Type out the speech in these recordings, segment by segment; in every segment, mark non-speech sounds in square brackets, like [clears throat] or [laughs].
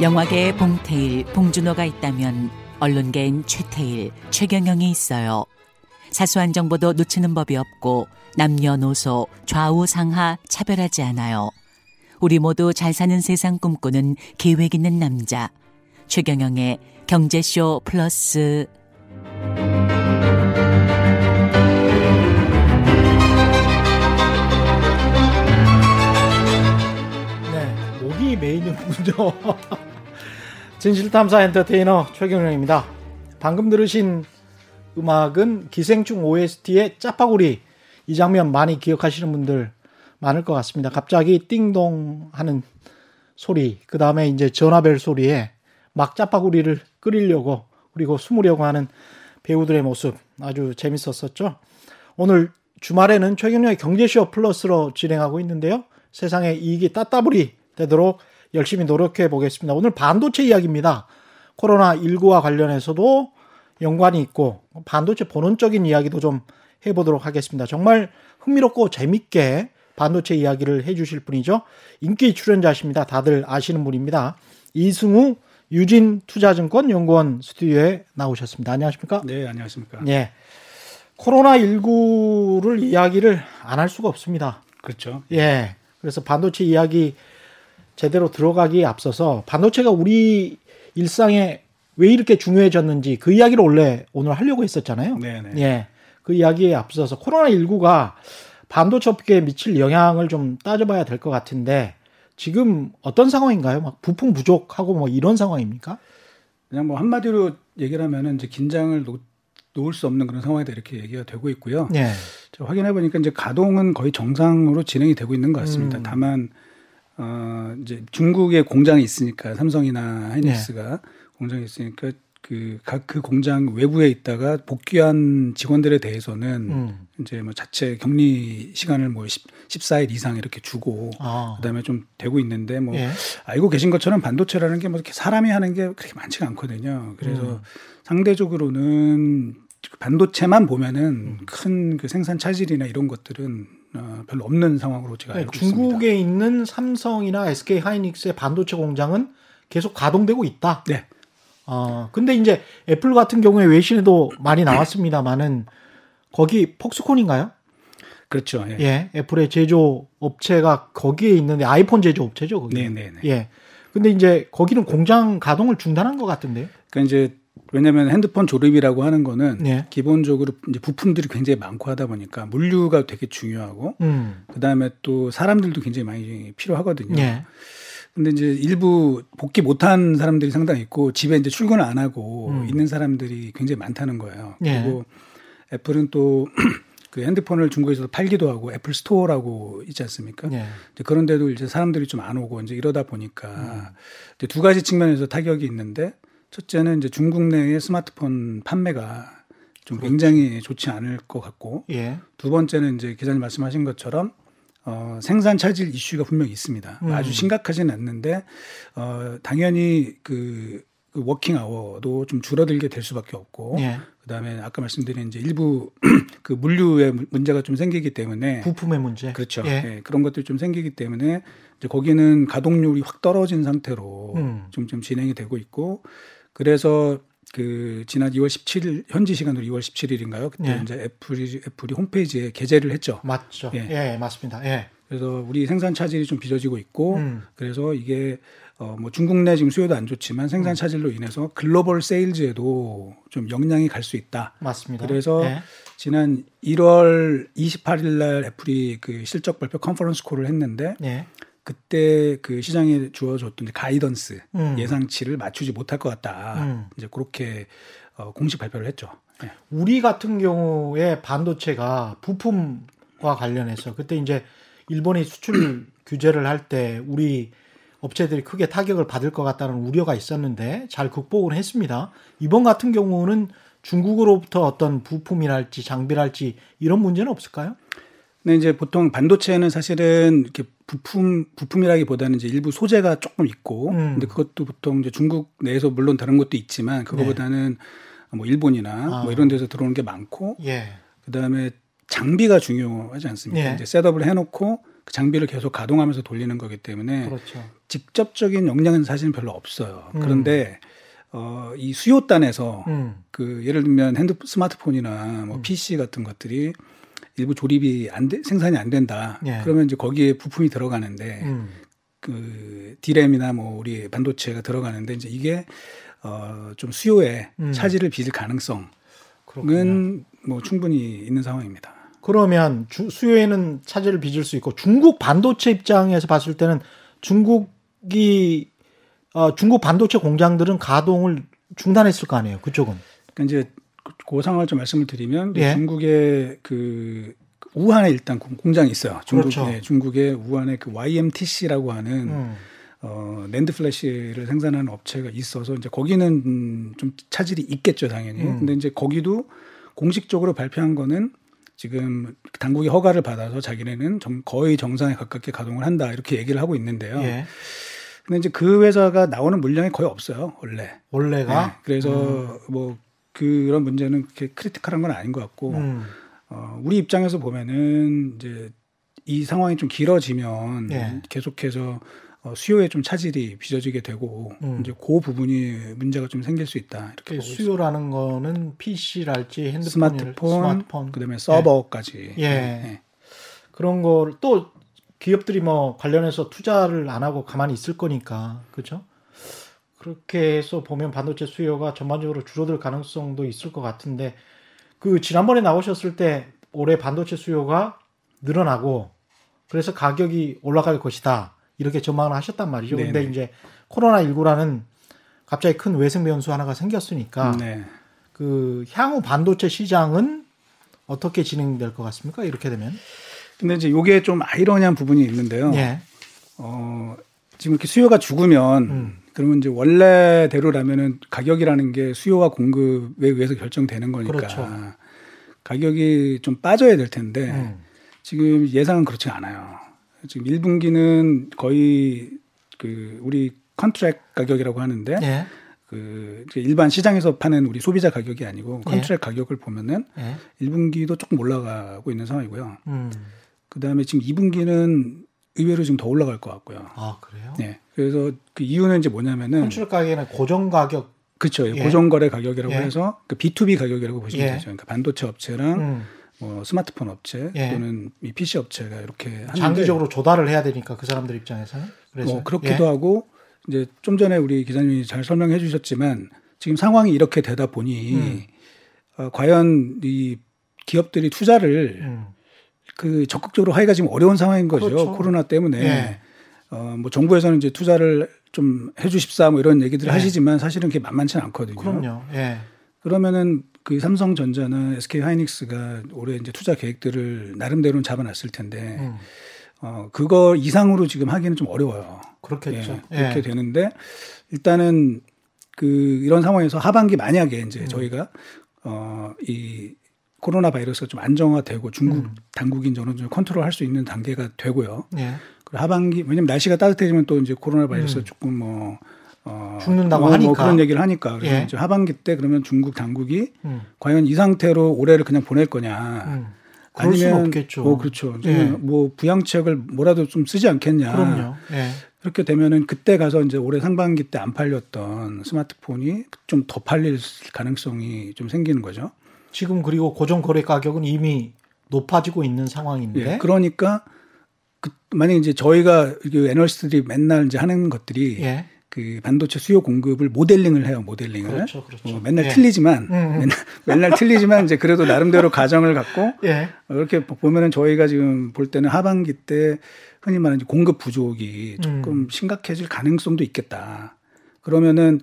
영화계에 봉태일, 봉준호가 있다면 언론계엔 최태일, 최경영이 있어요. 사소한 정보도 놓치는 법이 없고 남녀노소 좌우 상하 차별하지 않아요. 우리 모두 잘 사는 세상 꿈꾸는 계획 있는 남자. 최경영의 경제쇼 플러스 네, 목이 메인이군요. [laughs] 진실탐사 엔터테이너 최경영입니다. 방금 들으신 음악은 기생충 OST의 짜파구리 이 장면 많이 기억하시는 분들 많을 것 같습니다. 갑자기 띵동 하는 소리, 그 다음에 이제 전화벨 소리에 막 짜파구리를 끓이려고 그리고 숨으려고 하는 배우들의 모습 아주 재밌었었죠. 오늘 주말에는 최경영의 경제쇼 플러스로 진행하고 있는데요. 세상에 이익이 따따블이 되도록 열심히 노력해 보겠습니다. 오늘 반도체 이야기입니다. 코로나19와 관련해서도 연관이 있고 반도체 본원적인 이야기도 좀 해보도록 하겠습니다. 정말 흥미롭고 재밌게 반도체 이야기를 해주실 분이죠. 인기 출연자십니다. 다들 아시는 분입니다. 이승우 유진 투자증권 연구원 스튜디오에 나오셨습니다. 안녕하십니까? 네, 안녕하십니까? 예. 코로나 19를 이야기를 안 할 수가 없습니다. 그렇죠. 예. 그래서 반도체 이야기 제대로 들어가기에 앞서서 반도체가 우리 일상에 왜 이렇게 중요해졌는지 그 이야기를 원래 오늘 하려고 했었잖아요. 네네. 예. 그 이야기에 앞서서 코로나19가 반도체 업계에 미칠 영향을 좀 따져봐야 될 것 같은데 지금 어떤 상황인가요? 막 부품 부족하고 뭐 이런 상황입니까? 그냥 뭐 한마디로 얘기를 하면은 이제 긴장을 놓, 놓을 수 없는 그런 상황이다 이렇게 얘기가 되고 있고요. 예. 제가 확인해 보니까 이제 가동은 거의 정상으로 진행이 되고 있는 것 같습니다. 음. 다만 어 이제 중국에 공장이 있으니까 삼성이나 하이닉스가 공장이 있으니까 그각그 공장 외부에 있다가 복귀한 직원들에 대해서는 음. 이제 뭐 자체 격리 시간을 뭐 10, 14일 이상 이렇게 주고 아. 그다음에 좀 되고 있는데 뭐 예. 알고 계신 것처럼 반도체라는 게 뭐 이렇게 사람이 하는 게 그렇게 많지가 않거든요. 그래서 음. 상대적으로는 그 반도체만 보면은 음. 큰그 생산 차질이나 이런 것들은 어, 별로 없는 상황으로 제가 네, 알고 있습니다. 중국에 있는 삼성이나 SK 하이닉스의 반도체 공장은 계속 가동되고 있다. 네, 어, 근데 이제 애플 같은 경우에 외신에도 많이 나왔습니다만은 거기 폭스콘인가요? 그렇죠. 예. 예, 애플의 제조 업체가 거기에 있는데 아이폰 제조 업체죠, 거기. 네, 네, 네. 예. 근데 이제 거기는 공장 가동을 중단한 것 같은데요. 그러니까 이제 왜냐하면 핸드폰 조립이라고 하는 거는 네. 기본적으로 이제 부품들이 굉장히 많고 하다 보니까 물류가 되게 중요하고 음. 그 다음에 또 사람들도 굉장히 많이 필요하거든요. 예. 근데 이제 일부 복귀 못한 사람들이 상당히 있고 집에 이제 출근을 안 하고 음. 있는 사람들이 굉장히 많다는 거예요. 예. 그리고 애플은 또 [clears throat] 그 핸드폰을 중국에서도 팔기도 하고 애플 스토어라고 있지 않습니까? 예. 이제 그런데도 이제 사람들이 좀 안 오고 이제 이러다 보니까 음. 이제 두 가지 측면에서 타격이 있는데 첫째는 이제 중국 내의 스마트폰 판매가 좀 그렇죠. 굉장히 좋지 않을 것 같고 예. 두 번째는 이제 기자님 말씀하신 것처럼 어, 생산 차질 이슈가 분명히 있습니다. 음. 아주 심각하지는 않는데 어, 당연히 그, 그 working hour도 좀 줄어들게 될 수밖에 없고 예. 그다음에 아까 말씀드린 이제 일부 [clears throat] 그 물류에 문- 문제가 좀 생기기 때문에 부품의 문제. 그렇죠. 예. 예, 그런 것들이 좀 생기기 때문에 이제 거기는 가동률이 확 떨어진 상태로 음. 좀, 좀 진행이 되고 있고 그래서 그 지난 2월 17일 현지 시간으로 2월 17일인가요? 그때 예. 이제 애플이 애플이 홈페이지에 게재를 했죠. 맞죠. 예. 예. 맞습니다. 예. 그래서 우리 생산 차질이 좀 빚어지고 있고 음. 그래서 이게 어뭐 중국 내 지금 수요도 안 좋지만 음. 생산 차질로 인해서 글로벌 세일즈에도 좀 영향이 갈 수 있다. 맞습니다. 그래서 예. 지난 1월 28일 날 애플이 그 실적 발표 컨퍼런스 콜을 했는데 예. 그때 그 시장에 주어졌던 가이던스 음. 예상치를 맞추지 못할 것 같다. 음. 이제 그렇게 어, 공식 발표를 했죠. 예. 우리 같은 경우에 반도체가 부품과 관련해서 그때 이제 일본이 수출 [clears throat] 규제를 할 때 우리 업체들이 크게 타격을 받을 것 같다는 우려가 있었는데 잘 극복을 했습니다. 이번 같은 경우는 중국으로부터 어떤 부품이랄지 장비랄지 이런 문제는 없을까요? 근데 이제 보통 반도체는 사실은 이렇게 부품 부품이라기보다는 이제 일부 소재가 조금 있고, 음. 근데 그것도 보통 이제 중국 내에서 물론 다른 것도 있지만 그거보다는 뭐 일본이나 네. 아. 뭐 이런 데서 들어오는 게 많고, 예. 그 다음에 장비가 중요하지 않습니까? 예. 이제 setup을 해놓고 그 장비를 계속 가동하면서 돌리는 거기 때문에 그렇죠. 직접적인 영향은 사실은 별로 없어요. 음. 그런데 어, 이 수요단에서 음. 그 예를 들면 핸드 스마트폰이나 뭐 음. PC 같은 것들이 일부 조립이 안 돼, 생산이 안 된다. 예. 그러면 이제 거기에 부품이 들어가는데 음. 그 디램이나 뭐 우리 반도체가 들어가는데 이제 이게 어, 좀 수요에 음. 차질을 빚을 가능성은 그렇군요. 뭐 충분히 있는 상황입니다. 그러면 주- 수요에는 차질을 빚을 수 있고 중국 반도체 입장에서 봤을 때는 중국이 어, 중국 반도체 공장들은 가동을 중단했을 거 아니에요. 그쪽은. 그러니까 이제 그- 그 상황을 좀 말씀을 드리면 예. 중국의 그 우한에 일단 공- 공장이 있어요. 중국, 그렇죠. 예, 중국의 우한에 그 YMTC라고 하는 음. 어, 랜드 플래시를 생산하는 업체가 있어서 이제 거기는 음, 좀 차질이 있겠죠, 당연히. 음. 근데 이제 거기도 공식적으로 발표한 거는 지금 당국의 허가를 받아서 자기네는 정- 거의 정상에 가깝게 가동을 한다 이렇게 얘기를 하고 있는데요. 예. 근데 이제 그 회사가 나오는 물량이 거의 없어요, 원래. 원래가 네, 그래서 뭐 그런 문제는 그렇게 크리티컬한 건 아닌 것 같고 음. 어, 우리 입장에서 보면은 이제 이 상황이 좀 길어지면 예. 계속해서 어, 수요에 좀 차질이 빚어지게 되고 음. 이제 그 부분이 문제가 좀 생길 수 있다 이렇게 그 보고 있습니다. 수요라는 거는 PC랄지 핸드폰, 스마트폰, 스마트폰 그다음에 서버까지 예. 네. 그런 거를 또 기업들이 뭐 관련해서 투자를 안 하고 가만히 있을 거니까 그죠? 그렇게 해서 보면 반도체 수요가 전반적으로 줄어들 가능성도 있을 것 같은데 그 지난번에 나오셨을 때 올해 반도체 수요가 늘어나고 그래서 가격이 올라갈 것이다 이렇게 전망을 하셨단 말이죠. 근데 네네. 이제 코로나 19라는 갑자기 큰 외생 변수 하나가 생겼으니까 네. 그 향후 반도체 시장은 어떻게 진행될 것 같습니까? 이렇게 되면 근데 이제 요게 좀 아이러니한 부분이 있는데요. 예. 어, 지금 이렇게 수요가 죽으면 음. 그러면 이제 원래대로라면은 가격이라는 게 수요와 공급에 의해서 결정되는 거니까 그렇죠. 가격이 좀 빠져야 될 텐데 음. 지금 예상은 그렇지 않아요. 지금 1분기는 거의 그 우리 contract 가격이라고 하는데 예. 그 일반 시장에서 파는 우리 소비자 가격이 아니고 예. contract 가격을 보면은 예. 1분기도 조금 올라가고 있는 상황이고요. 음. 그다음에 지금 2분기는 의외로 지금 더 올라갈 것 같고요. 아 그래요? 네. 그래서 그 이유는 이제 뭐냐면은 컨트롤 가격에는 고정 가격. 그렇죠. 예. 고정 거래 가격이라고 예. 해서 그 B2B 가격이라고 보시면 예. 되죠. 그러니까 반도체 업체랑 음. 뭐 스마트폰 업체 예. 또는 이 PC 업체가 이렇게 하는데 장기적으로 조달을 해야 되니까 그 사람들 입장에서는. 그래서 뭐 그렇기도 예. 하고 이제 좀 전에 우리 기자님이 잘 설명해 주셨지만 지금 상황이 이렇게 되다 보니 음. 어, 과연 이 기업들이 투자를 음. 그 적극적으로 하기가 지금 어려운 상황인 거죠. 그렇죠. 코로나 때문에. 예. 어, 뭐 정부에서는 이제 투자를 좀 해주십사 뭐 이런 얘기들을 예. 하시지만 사실은 그게 만만치는 않거든요. 그럼요. 예. 그러면은 그 삼성전자나 SK 하이닉스가 올해 이제 투자 계획들을 나름대로는 잡아놨을 텐데 음. 어 그거 이상으로 지금 하기는 좀 어려워요. 그렇겠죠. 예, 그렇게 예. 되는데 일단은 그 이런 상황에서 하반기 만약에 음. 이제 저희가 어 이 코로나 바이러스가 좀 안정화되고 중국 음. 당국인 저는 좀 컨트롤할 수 있는 단계가 되고요. 예. 그리고 하반기 왜냐면 날씨가 따뜻해지면 또 이제 코로나 바이러스 음. 가 조금 뭐 어, 죽는다고 뭐, 하니까. 뭐 그런 얘기를 하니까 그래서 예. 이제 하반기 때 그러면 중국 당국이 음. 과연 이 상태로 올해를 그냥 보낼 거냐 음. 수는 없겠죠. 뭐 그렇죠. 예. 뭐 부양책을 뭐라도 좀 쓰지 않겠냐. 그럼요. 예. 그렇게 되면은 그때 가서 이제 올해 상반기 때 안 팔렸던 스마트폰이 좀 더 팔릴 가능성이 좀 생기는 거죠. 지금 그리고 고정 거래 가격은 이미 높아지고 있는 상황인데. 예, 그러니까 그 만약 이제 저희가 그 애널리스트들이 맨날 이제 하는 것들이 예. 그 반도체 수요 공급을 모델링을 해요. 모델링을. 그렇죠, 그렇죠. 어, 맨날 예. 틀리지만 음, 음. 맨날, 맨날 틀리지만 이제 그래도 나름대로 [laughs] 가정을 갖고 예. 이렇게 보면은 저희가 지금 볼 때는 하반기 때 흔히 말하는 공급 부족이 조금 음. 심각해질 가능성도 있겠다. 그러면은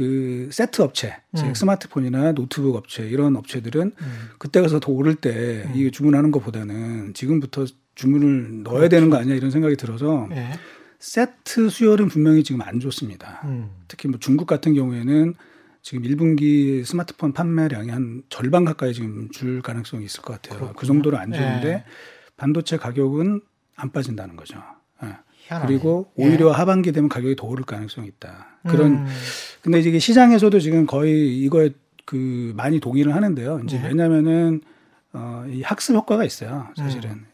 그 세트 업체, 즉 음. 스마트폰이나 노트북 업체 이런 업체들은 음. 그때 가서 더 오를 때 음. 이게 주문하는 것보다는 지금부터 주문을 넣어야 그렇죠. 되는 거 아니야 이런 생각이 들어서 예. 세트 수요는 분명히 지금 안 좋습니다. 음. 특히 뭐 중국 같은 경우에는 지금 1분기 스마트폰 판매량이 한 절반 가까이 지금 줄 가능성이 있을 것 같아요. 그렇군요. 그 정도로 안 좋은데 예. 반도체 가격은 안 빠진다는 거죠. 예. 희한하네. 그리고 예. 오히려 하반기 되면 가격이 더 오를 가능성이 있다. 그런 음. 근데 이게 시장에서도 지금 거의 이거에 그 많이 동의를 하는데요. 이제 네. 왜냐면은 어, 이 학습 효과가 있어요. 사실은.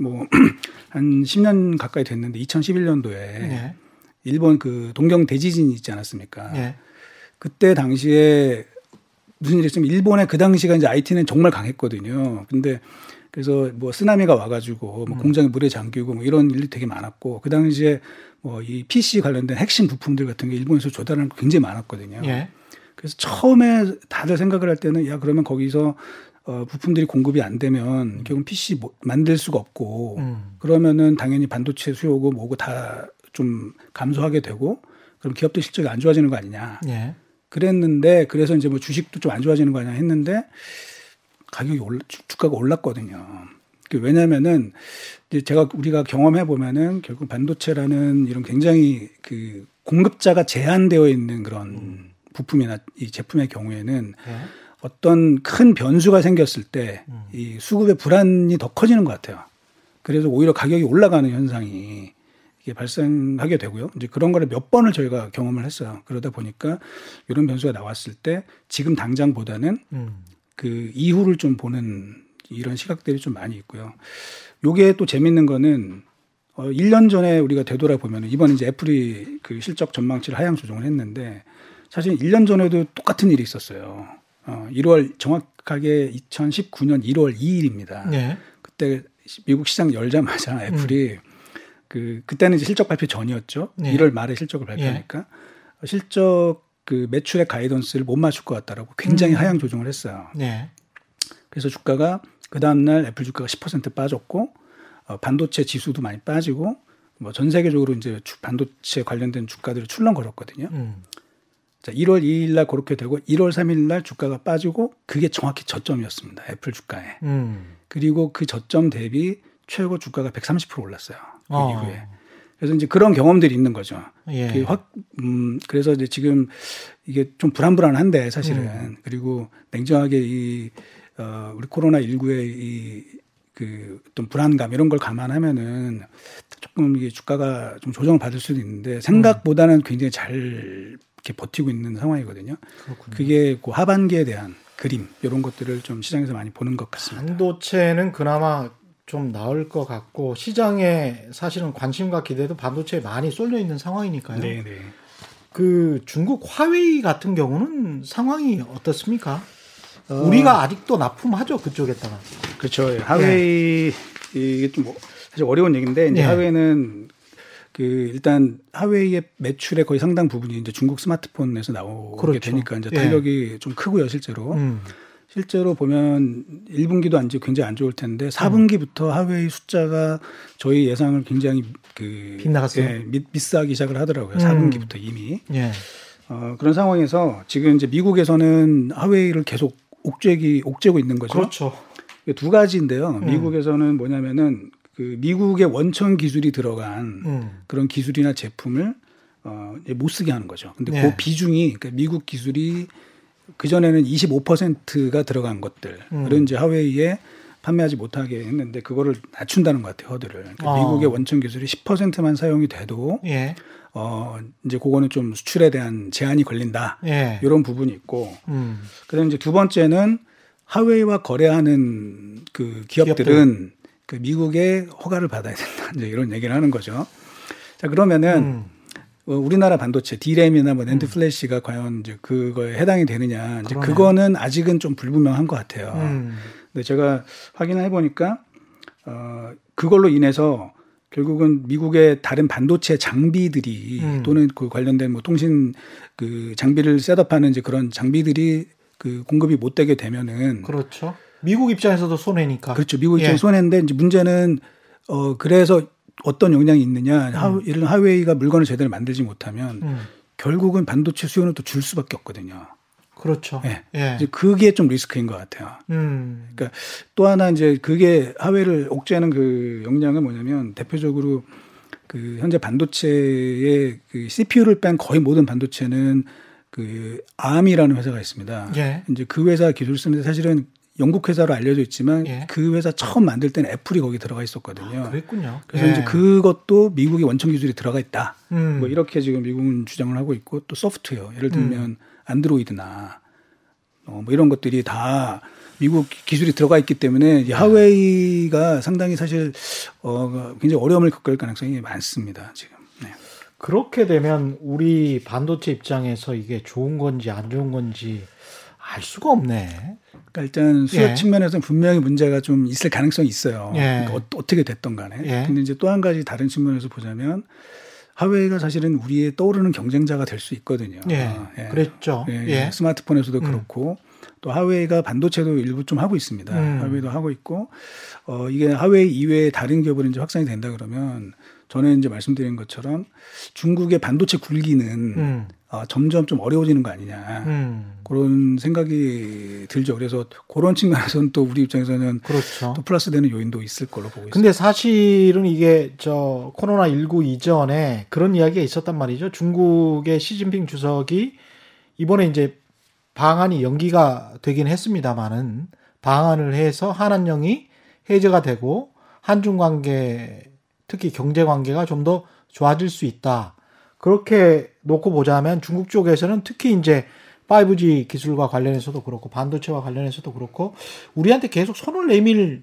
뭐 [clears throat] 한 10년 가까이 됐는데 2011년도에 예. 일본 그 동경 대지진이 있지 않았습니까? 예. 그때 당시에 무슨 일이 있으면 일본의 그 당시가 이제 IT는 정말 강했거든요. 근데 그래서 뭐 쓰나미가 와가지고 뭐 음. 공장이 물에 잠기고 뭐 이런 일이 되게 많았고 그 당시에 뭐 이 PC 관련된 핵심 부품들 같은 게 일본에서 조달하는 게 굉장히 많았거든요. 예. 그래서 처음에 다들 생각을 할 때는 야 그러면 거기서 어, 부품들이 공급이 안 되면 결국 PC 뭐, 만들 수가 없고 음. 그러면은 당연히 반도체 수요고 뭐고 다 좀 감소하게 되고 그럼 기업들 실적이 안 좋아지는 거 아니냐. 예. 그랬는데 그래서 이제 뭐 주식도 좀 안 좋아지는 거 아니냐 했는데 가격이 올라 주가가 올랐거든요. 그 왜냐면은 이제 제가 우리가 경험해 보면은 결국 반도체라는 이런 굉장히 그 공급자가 제한되어 있는 그런 음. 부품이나 이 제품의 경우에는 예. 어떤 큰 변수가 생겼을 때이 음. 수급의 불안이 더 커지는 것 같아요. 그래서 오히려 가격이 올라가는 현상이 이게 발생하게 되고요. 이제 그런 거를 몇 번을 저희가 경험을 했어요. 그러다 보니까 이런 변수가 나왔을 때 지금 당장보다는 음. 그 이후를 좀 보는 이런 시각들이 좀 많이 있고요. 요게 또 재밌는 거는 어 1년 전에 우리가 되돌아보면 이번 이제 애플이 그 실적 전망치를 하향 조정을 했는데 사실 1년 전에도 똑같은 일이 있었어요. 어, 1월 정확하게 2019년 1월 2일입니다. 네. 그때 미국 시장 열자마자 애플이 음. 그 그때는 이제 실적 발표 전이었죠. 네. 1월 말에 실적을 발표하니까 네. 실적 그 매출의 가이던스를 못 맞출 것 같다라고 굉장히 음. 하향 조정을 했어요. 네. 그래서 주가가 그 다음 날 애플 주가가 10% 빠졌고 어, 반도체 지수도 많이 빠지고 뭐 전 세계적으로 이제 반도체 관련된 주가들이 출렁거렸거든요. 음. 자, 1월 2일 날 그렇게 되고 1월 3일 날 주가가 빠지고 그게 정확히 저점이었습니다. 애플 주가에. 음. 그리고 그 저점 대비 최고 주가가 130% 올랐어요. 그 어. 이후에. 그래서 이제 그런 경험들이 있는 거죠. 예. 확, 음, 그래서 이제 지금 이게 좀 불안불안한데 사실은. 음. 그리고 냉정하게 이, 어, 우리 코로나 19의 이, 그 어떤 불안감 이런 걸 감안하면은 조금 이게 주가가 좀 조정을 받을 수도 있는데 생각보다는 굉장히 잘 이렇게 버티고 있는 상황이거든요. 그렇군요. 그게 그 하반기에 대한 그림 이런 것들을 좀 시장에서 많이 보는 것 같습니다. 반도체는 그나마 좀 나을 것 같고 시장에 사실은 관심과 기대도 반도체에 많이 쏠려 있는 상황이니까요. 네, 네. 그 중국 화웨이 같은 경우는 상황이 어떻습니까? 어... 우리가 아직도 납품하죠 그쪽에다가. 그렇죠. 화웨이 네. 이게 좀뭐 사실 어려운 얘기인데 이제 네. 화웨이는 그 일단 하웨이의 매출의 거의 상당 부분이 이제 중국 스마트폰에서 나오게 그렇죠. 되니까 이제 예. 탄력이 예. 좀 크고요 실제로. 음. 실제로 보면 1분기도 안지 굉장히 안 좋을 텐데 4분기부터 음. 하웨이 숫자가 저희 예상을 굉장히 그 빗나갔어요. 예, 미, 미스하기 시작을 하더라고요. 음. 4분기부터 이미. 예. 어, 그런 상황에서 지금 이제 미국에서는 하웨이를 계속 옥죄기 옥죄고 있는 거죠. 그렇죠. 두 가지인데요. 음. 미국에서는 뭐냐면은 그 미국의 원천 기술이 들어간 음. 그런 기술이나 제품을 어, 못 쓰게 하는 거죠. 근데 네. 그 비중이 그러니까 미국 기술이 그 전에는 25%가 들어간 것들, 음. 그런 이제 하웨이에 판매하지 못하게 했는데 그거를 낮춘다는 것 같아요 허들을. 그러니까 어. 미국의 원천 기술이 10%만 사용이 돼도 예. 어 이제 그거는 좀 수출에 대한 제한이 걸린다. 예. 이런 부분이 있고. 음. 그다음 이제 두 번째는 하웨이와 거래하는 그 기업들은 기업들. 그 미국의 허가를 받아야 된다. [laughs] 이제 이런 얘기를 하는 거죠. 자, 그러면은 음. 어, 우리나라 반도체 디램이나 뭐 음. 플래시가 과연 이제 그거에 해당이 되느냐. 이제 그거는 아직은 좀 불분명한 것 같아요. 음. 근데 제가 확인을 해보니까 어, 그걸로 인해서 결국은 미국의 다른 반도체 장비들이 음. 또는 그 관련된 뭐 통신 그 장비를 셋업하는 이제 그런 장비들이 그 공급이 못 되게 되면은 그렇죠. 미국 입장에서도 손해니까. 그렇죠. 미국 입장에 예. 손해인데 이제 문제는 어 그래서 어떤 영향이 있느냐. 음. 하, 이런 하웨이가 물건을 제대로 만들지 못하면 음. 결국은 반도체 수요는 또 줄 수밖에 없거든요. 그렇죠. 예. 예. 이제 그게 좀 리스크인 것 같아요. 음. 그러니까 또 하나 이제 그게 하웨이를 옥죄하는 그 역량은 뭐냐면 대표적으로 그 현재 반도체의 그 CPU를 뺀 거의 모든 반도체는 그 암이라는 회사가 있습니다. 예. 이제 그 회사 기술 쓰는데 사실은 영국 회사로 알려져 있지만 예. 그 회사 처음 만들 때는 애플이 거기 들어가 있었거든요. 아, 그랬군요. 그래서 예. 이제 그것도 미국의 원천 기술이 들어가 있다. 음. 뭐 이렇게 지금 미국은 주장을 하고 있고 또 소프트웨어 예를 들면 음. 안드로이드나 어, 뭐 이런 것들이 다 미국 기술이 들어가 있기 때문에 네. 하웨이가 상당히 사실 어 굉장히 어려움을 겪을 가능성이 많습니다. 지금. 네. 그렇게 되면 우리 반도체 입장에서 이게 좋은 건지 안 좋은 건지 알 수가 없네. 그러니까 일단 수요 예. 측면에서는 분명히 문제가 좀 있을 가능성이 있어요. 예. 그러니까 어, 떻게 됐던 간에. 예. 근데 이제 또 한 가지 다른 측면에서 보자면 하웨이가 사실은 우리의 떠오르는 경쟁자가 될 수 있거든요. 예. 아, 예. 그랬죠. 예. 예. 스마트폰에서도 음. 그렇고 또 하웨이가 반도체도 일부 좀 하고 있습니다. 음. 하웨이도 하고 있고 어 이게 하웨이 이외에 다른 기업으로 이제 확산이 된다 그러면 전에 이제 말씀드린 것처럼 중국의 반도체 굴기는 음. 어, 점점 좀 어려워지는 거 아니냐 음. 그런 생각이 들죠. 그래서 그런 측면에서는 또 우리 입장에서는 그렇죠. 또 플러스되는 요인도 있을 걸로 보고 있습니다. 근데 사실은 이게 저 코로나 19 이전에 그런 이야기가 있었단 말이죠. 중국의 시진핑 주석이 이번에 이제 방안이 연기가 되긴 했습니다만은 방안을 해서 한한령이 해제가 되고 한중 관계 특히 경제 관계가 좀 더 좋아질 수 있다. 그렇게 놓고 보자면 중국 쪽에서는 특히 이제 5G 기술과 관련해서도 그렇고 반도체와 관련해서도 그렇고 우리한테 계속 손을 내밀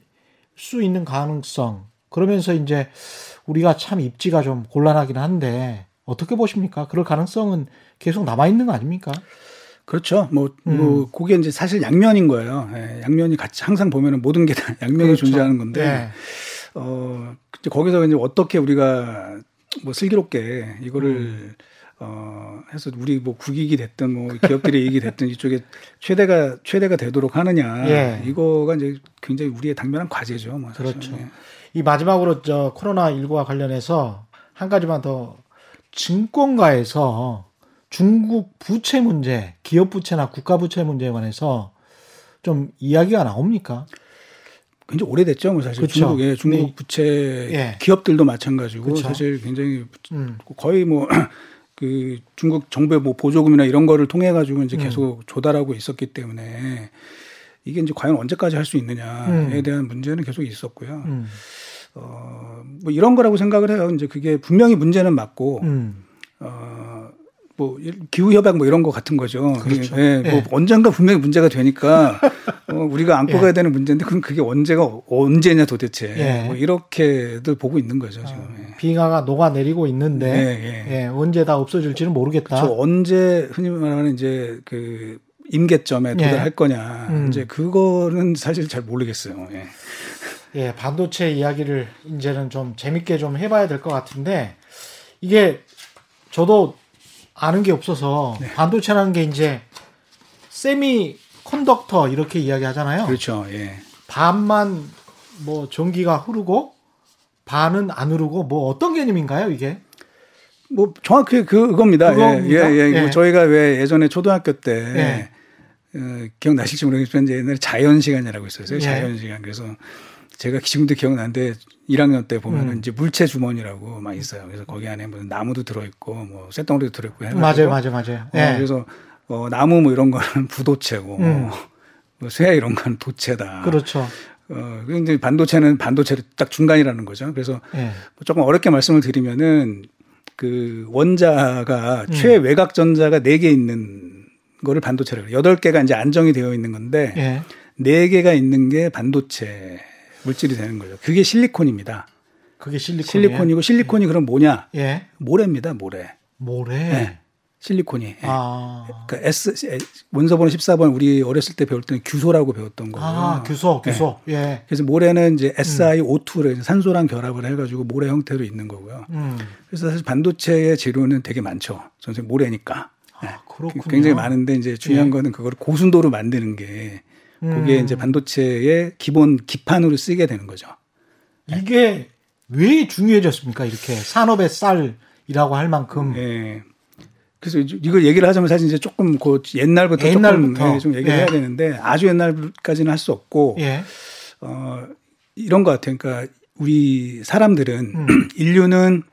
수 있는 가능성 그러면서 이제 우리가 참 입지가 좀 곤란하긴 한데 어떻게 보십니까? 그럴 가능성은 계속 남아 있는 거 아닙니까? 그렇죠. 뭐, 음. 뭐, 그게 이제 사실 양면인 거예요. 예, 양면이 같이 항상 보면은 모든 게 다 [laughs] 양면이 그렇죠. 존재하는 건데, 네. 어, 거기서 이제 어떻게 우리가 뭐 슬기롭게 이거를 음. 어 해서 우리 뭐 국익이 됐든 뭐 기업들의 이익이 됐든 이쪽에 최대가 최대가 되도록 하느냐 예. 이거가 이제 굉장히 우리의 당면한 과제죠. 뭐 그렇죠. 예. 이 마지막으로 저 코로나 19와 관련해서 한 가지만 더 증권가에서 중국 부채 문제, 기업 부채나 국가 부채 문제에 관해서 좀 이야기가 나옵니까? 굉장히 오래됐죠. 뭐 사실 그렇죠. 중국의 중국 네. 부채 예. 기업들도 마찬가지고 그렇죠. 사실 굉장히 음. 거의 뭐 그 중국 정부의 뭐 보조금이나 이런 거를 통해 가지고 이제 음. 계속 음. 조달하고 있었기 때문에 이게 이제 과연 언제까지 할 수 있느냐에 음. 대한 문제는 계속 있었고요. 음. 어, 뭐 이런 거라고 생각을 해요. 이제 그게 분명히 문제는 맞고, 음. 어, 뭐 기후 협약 뭐 이런 거 같은 거죠. 그렇죠. 예, 뭐 예. 언젠가 분명히 문제가 되니까 [laughs] 어, 우리가 안고 예. 가야 되는 문제인데 그럼 그게 언제가 언제냐 도대체 예. 뭐 이렇게들 보고 있는 거죠 지금. 어, 빙하가 녹아 내리고 있는데 예, 예. 언제 다 없어질지는 모르겠다. 그렇죠. 언제 흔히 말하는 이제 그 임계점에 도달할 거냐 음. 이제 그거는 사실 잘 모르겠어요. 예. 예, 반도체 이야기를 이제는 좀 재밌게 좀 해봐야 될 것 같은데 이게 저도 아는 게 없어서 네. 반도체라는 게 이제 세미 컨덕터 이렇게 이야기하잖아요. 그렇죠. 예. 반만 뭐 전기가 흐르고 반은 안 흐르고 뭐 어떤 개념인가요, 이게? 뭐 정확히 그겁니다. 그 예, 예, 예. 예. 뭐 저희가 왜 예전에 초등학교 때 예. 어, 기억나실지 모르겠지만 이제 옛날에 자연 시간이라고 있었어요. 예. 자연 시간. 그래서 제가 지금도 기억나는데 1학년 때 보면은 음. 이제 물체 주머니라고 막 있어요. 그래서 거기 안에 무슨 나무도 들어있고 뭐 쇳덩어리도 들어있고 맞아요, 맞아요, 맞아요. 어, 네. 그래서 어, 나무 뭐 이런 거는 [laughs] 부도체고 음. 뭐 쇠 이런 거는 도체다. 그렇죠. 어, 근데 반도체는 반도체를 딱 중간이라는 거죠. 그래서 네. 조금 어렵게 말씀을 드리면은 그 원자가 음. 최외곽 전자가 4개 있는 거를 반도체라고 해요. 8개가 이제 안정이 되어 있는 건데 네. 4개가 있는 게 반도체 물질이 되는 거죠. 그게 실리콘입니다. 그게 실리콘 실리콘이고 실리콘이 예. 그럼 뭐냐? 예. 모래입니다. 모래. 모래. 네. 실리콘이. 예. 아. 그러니까 S 원서번호 14번 우리 어렸을 때 배울 때는 규소라고 배웠던 거고. 아, 규소, 규소. 예. 예. 그래서 모래는 이제 SiO2를 음. 산소랑 결합을 해 가지고 모래 형태로 있는 거고요. 음. 그래서 사실 반도체의 재료는 되게 많죠. 선생 모래니까. 아, 그렇군요. 굉장히 많은데 이제 중요한 예. 거는 그걸 고순도로 만드는 게 그게 음. 이제 반도체의 기본 기판으로 쓰게 되는 거죠. 이게 왜 중요해졌습니까? 이렇게 산업의 쌀이라고 할 만큼. 네. 그래서 이걸 얘기를 하자면 사실 이제 조금 그 옛날부터, 옛날부터. 조금 예, 좀 얘기를 예. 해야 되는데 아주 옛날까지는 할 수 없고 예. 어 이런 것 같아요. 그러니까 우리 사람들은 음. [clears throat] 인류는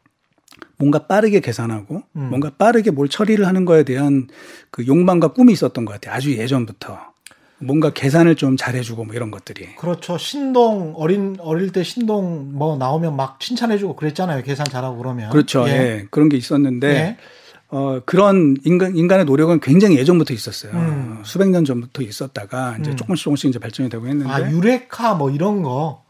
뭔가 빠르게 계산하고 음. 뭔가 빠르게 뭘 처리를 하는 거에 대한 그 욕망과 꿈이 있었던 것 같아요. 아주 예전부터. 뭔가 계산을 좀 잘해주고 뭐 이런 것들이. 그렇죠. 신동 어린 어릴 때 신동 뭐 나오면 막 칭찬해주고 그랬잖아요. 계산 잘하고 그러면. 그렇죠. 예, 예. 그런 게 있었는데 예. 어, 그런 인간, 인간의 노력은 굉장히 예전부터 있었어요. 음. 수백 년 전부터 있었다가 이제 음. 조금씩 조금씩 이제 발전이 되고 했는데. 아, 유레카 뭐 이런 거.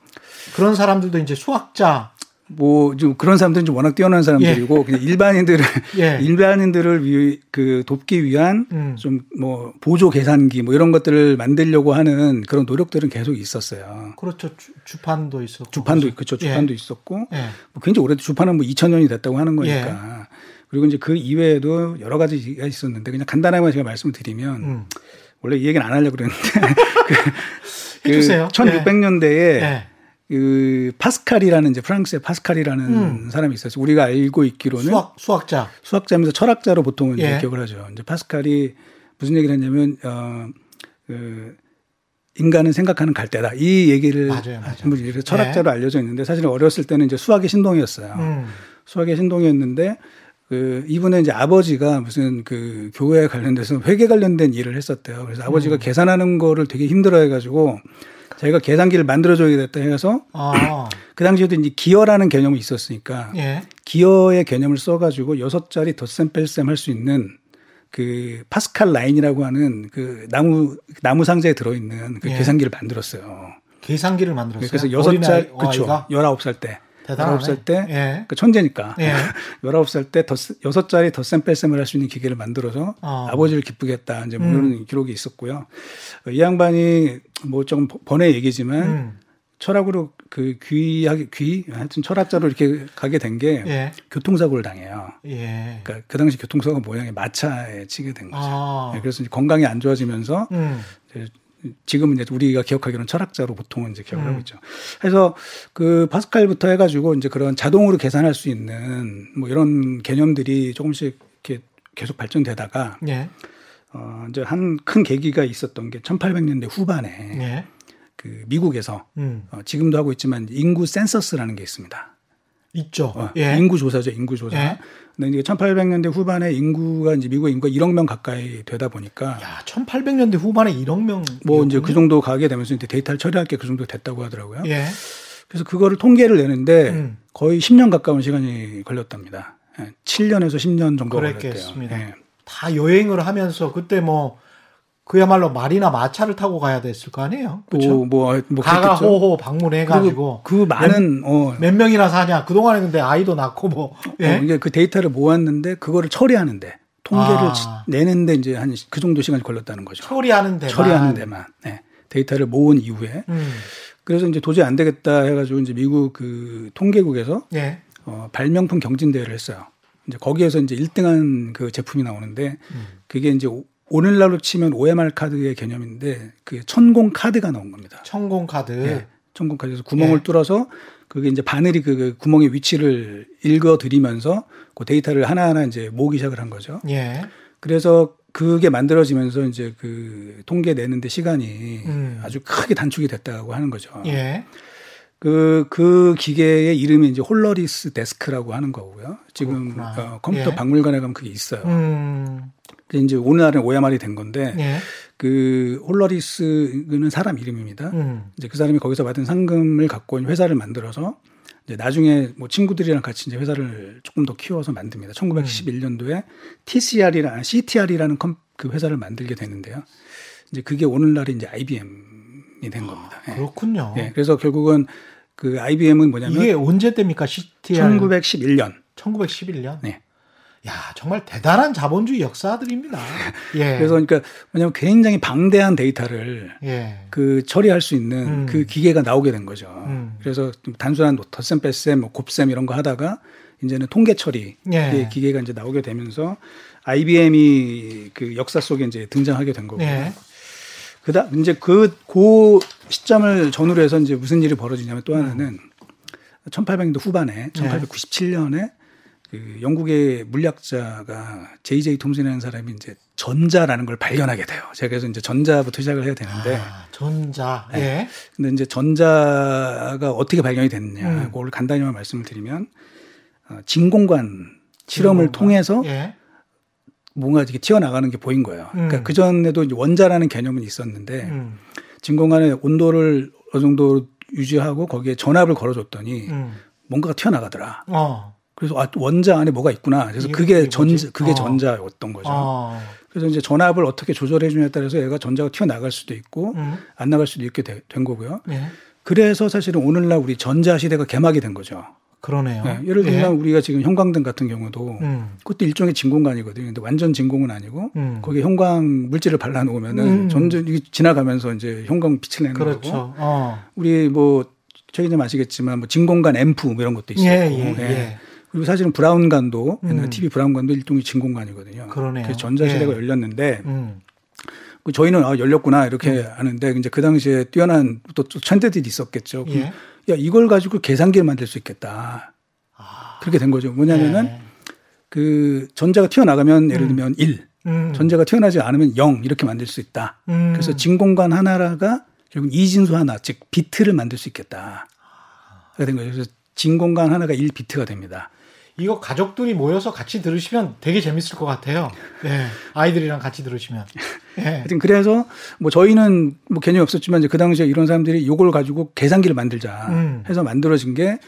그런 사람들도 이제 수학자. 뭐 좀 그런 사람들은 좀 워낙 뛰어난 사람들이고 예. 그냥 일반인들을 [laughs] 예. 일반인들을 위, 그 돕기 위한 음. 좀뭐 보조 계산기 뭐 이런 것들을 만들려고 하는 그런 노력들은 계속 있었어요. 그렇죠. 주, 판도 있었고. 주판도 그렇죠. 주판도 예. 있었고 예. 뭐 굉장히 오래된 주판은 뭐 2000년이 됐다고 하는 거니까. 예. 그리고 이제 그 이외에도 여러 가지가 있었는데 그냥 간단하게 제가 말씀을 드리면 음. 원래 이 얘기는 안 하려고 그랬는데 [laughs] 그, 해주세요. 그 1600년대에 그 파스칼이라는 이제 프랑스의 파스칼이라는 음. 사람이 있었어요. 우리가 알고 있기로는 수학 수학자 수학자면서 철학자로 보통은 예. 기억을 하죠. 이제 파스칼이 무슨 얘기를 했냐면 어그 인간은 생각하는 갈대다 이 얘기를 맞아요, 맞아요. 철학자로 네. 알려져 있는데 사실 어렸을 때는 이제 수학의 신동이었어요. 음. 수학의 신동이었는데 그 이분은 이제 아버지가 무슨 그 교회 관련돼서 회계 관련된 일을 했었대요. 그래서 아버지가 음. 계산하는 거를 되게 힘들어해가지고 자기가 계산기를 만들어줘야 겠다 해서 아. 그 당시에도 이제 기어라는 개념이 있었으니까 예. 기어의 개념을 써가지고 여섯 자리 덧셈 뺄셈 할 수 있는 그 파스칼 라인이라고 하는 그 나무 나무 상자에 들어있는 그 예. 계산기를 만들었어요. 계산기를 만들었어요. 그래서 여섯 자 그렇죠. 열아홉 살 때. 대단하네. 19살 때, 예. 그 천재니까. 예. [laughs] 19살 때 덧, 6자리 덧셈 뺄셈을 할 수 있는 기계를 만들어서 어. 아버지를 기쁘게 했다. 이제 뭐 음. 기록이 있었고요. 이 양반이 뭐 좀 번의 얘기지만 음. 철학으로 그 귀하게 귀 하여튼 철학자로 이렇게 가게 된게 예. 교통사고를 당해요. 예. 그러니까 그 당시 교통사고 모양이 마차에 치게 된 거죠. 아. 네, 그래서 건강이 안 좋아지면서 음. 지금은 이제 우리가 기억하기로는 철학자로 보통은 이제 기억을 음. 하고 있죠. 그래서 그 파스칼부터 해가지고 이제 그런 자동으로 계산할 수 있는 뭐 이런 개념들이 조금씩 이렇게 계속 발전되다가 예. 어 이제 한 큰 계기가 있었던 게 1800년대 후반에 예. 그 미국에서 음. 어 지금도 하고 있지만 인구 센서스라는 게 있습니다. 있죠. 어, 예. 인구 조사죠, 인구 조사. 예. 근데 이제 1800년대 후반에 인구가 이제 미국의 인구가 1억 명 가까이 되다 보니까 야, 1800년대 후반에 1억 명. 뭐 이제 그 정도 가게 되면서 이제 데이터를 처리할 게 그 정도 됐다고 하더라고요. 예. 그래서 그거를 통계를 내는데 음. 거의 10년 가까운 시간이 걸렸답니다. 7년에서 예, 10년 정도 걸렸대요. 예. 다 여행을 하면서 그때 뭐 그야말로 말이나 마차를 타고 가야 됐을 거 아니에요. 그렇죠? 뭐, 뭐, 뭐 가가호호 방문해 가지고 그 많은 몇, 어. 몇 명이나 사냐. 그 동안에 근데 아이도 낳고 뭐 예? 어, 이게 그 데이터를 모았는데 그거를 처리하는데 통계를 아. 내는데 이제 한 그 정도 시간이 걸렸다는 거죠. 처리하는 데만 처리하는 데만. 네. 데이터를 모은 이후에 음. 그래서 이제 도저히 안 되겠다 해 가지고 이제 미국 그 통계국에서 예. 어, 발명품 경진 대회를 했어요. 이제 거기에서 이제 1등한 그 제품이 나오는데 음. 그게 이제 오늘날로 치면 OMR 카드의 개념인데 그 천공 카드가 나온 겁니다. 천공 카드. 네, 천공 카드에서 구멍을 네. 뚫어서 그게 이제 바늘이 그, 그 구멍의 위치를 읽어 들이면서 그 데이터를 하나하나 이제 모으기 시작을 한 거죠. 예. 그래서 그게 만들어지면서 이제 그 통계 내는데 시간이 음. 아주 크게 단축이 됐다고 하는 거죠. 예. 그, 그 기계의 이름이 이제 홀러리스 데스크라고 하는 거고요. 지금 어, 컴퓨터 예. 박물관에 가면 그게 있어요. 음. 이제 오늘날은 IBM이 된 건데 예. 그 홀러리스는 사람 이름입니다. 음. 이제 그 사람이 거기서 받은 상금을 갖고 회사를 만들어서 이제 나중에 뭐 친구들이랑 같이 이제 회사를 조금 더 키워서 만듭니다. 1911년도에 TCR이라는 CTR이라는 컴, 그 회사를 만들게 되는데요. 이제 그게 오늘날에 이제 IBM이 된 겁니다. 아, 그렇군요. 예. 그래서 결국은 그 IBM은 뭐냐면 이게 언제 됩니까? CTR 1911년. 1911년. 네. 야, 정말 대단한 자본주의 역사들입니다. [laughs] 예. 그래서 그러니까 왜냐하면 굉장히 방대한 데이터를 예. 그 처리할 수 있는 음. 그 기계가 나오게 된 거죠. 음. 그래서 단순한 뭐 덧셈, 뺄셈, 뭐 곱셈 이런 거 하다가 이제는 통계 처리 예. 기계가 이제 나오게 되면서 IBM이 그 역사 속에 이제 등장하게 된 거고요. 예. 그다 이제 그, 그 시점을 전후로 해서 이제 무슨 일이 벌어지냐면 또 하나는 음. 1800년대 후반에 1897년에 그 영국의 물리학자가 J.J. 톰슨이라는 사람이 이제 전자라는 걸 발견하게 돼요. 제가 그래서 이제 전자부터 시작을 해야 되는데. 아, 전자. 네. 예. 근데 이제 전자가 어떻게 발견이 됐느냐. 음. 그걸 간단히만 말씀을 드리면 어, 진공관 실험을 진공관. 통해서 예. 뭔가 이렇게 튀어나가는 게 보인 거예요. 그러니까 음. 그러니까 그 전에도 원자라는 개념은 있었는데 음. 진공관의 온도를 어느 정도 유지하고 거기에 전압을 걸어줬더니 음. 뭔가가 튀어나가더라. 어. 그래서 아, 원자 안에 뭐가 있구나. 그래서 그게 전자, 그게 어. 전자였던 거죠. 어. 그래서 이제 전압을 어떻게 조절해 주냐에 따라서 얘가 전자가 튀어나갈 수도 있고 음. 안 나갈 수도 있게 되, 된 거고요. 네. 그래서 사실은 오늘날 우리 전자 시대가 개막이 된 거죠. 그러네요. 네, 예를 들면 예. 우리가 지금 형광등 같은 경우도 음. 그것도 일종의 진공관이거든요. 근데 완전 진공은 아니고 음. 거기에 형광 물질을 발라 놓으면은 음. 전전 지나가면서 이제 형광 빛을 내는 그렇죠. 거고. 어. 우리 뭐 최근에 아시겠지만 뭐 진공관 앰프 뭐 이런 것도 있었고. 예, 예, 예. 예. 그리고 사실은 브라운관도 옛날 TV 음. 브라운관도 일종의 진공관이거든요. 그러네요. 그 전자시대가 예. 열렸는데 음. 그 저희는 아 열렸구나 이렇게 음. 하는데 이제 그 당시에 뛰어난 또, 또 천재들이 있었겠죠. 예. 야 이걸 가지고 계산기를 만들 수 있겠다. 아. 그렇게 된 거죠. 뭐냐면은 예. 그 전자가 튀어나가면 예를 음. 들면 1, 음. 전자가 튀어나지 않으면 0 이렇게 만들 수 있다. 음. 그래서 진공관 하나가 결국 이진수 하나 즉 비트를 만들 수 있겠다. 그렇게 된 거죠. 그래서 진공관 하나가 1비트가 됩니다. 이거 가족들이 모여서 같이 들으시면 되게 재밌을 것 같아요. 네. 아이들이랑 같이 들으시면. 네. 하여튼 그래서 뭐 저희는 뭐 개념이 없었지만 이제 그 당시에 이런 사람들이 요걸 가지고 계산기를 만들자 음. 해서 만들어진 게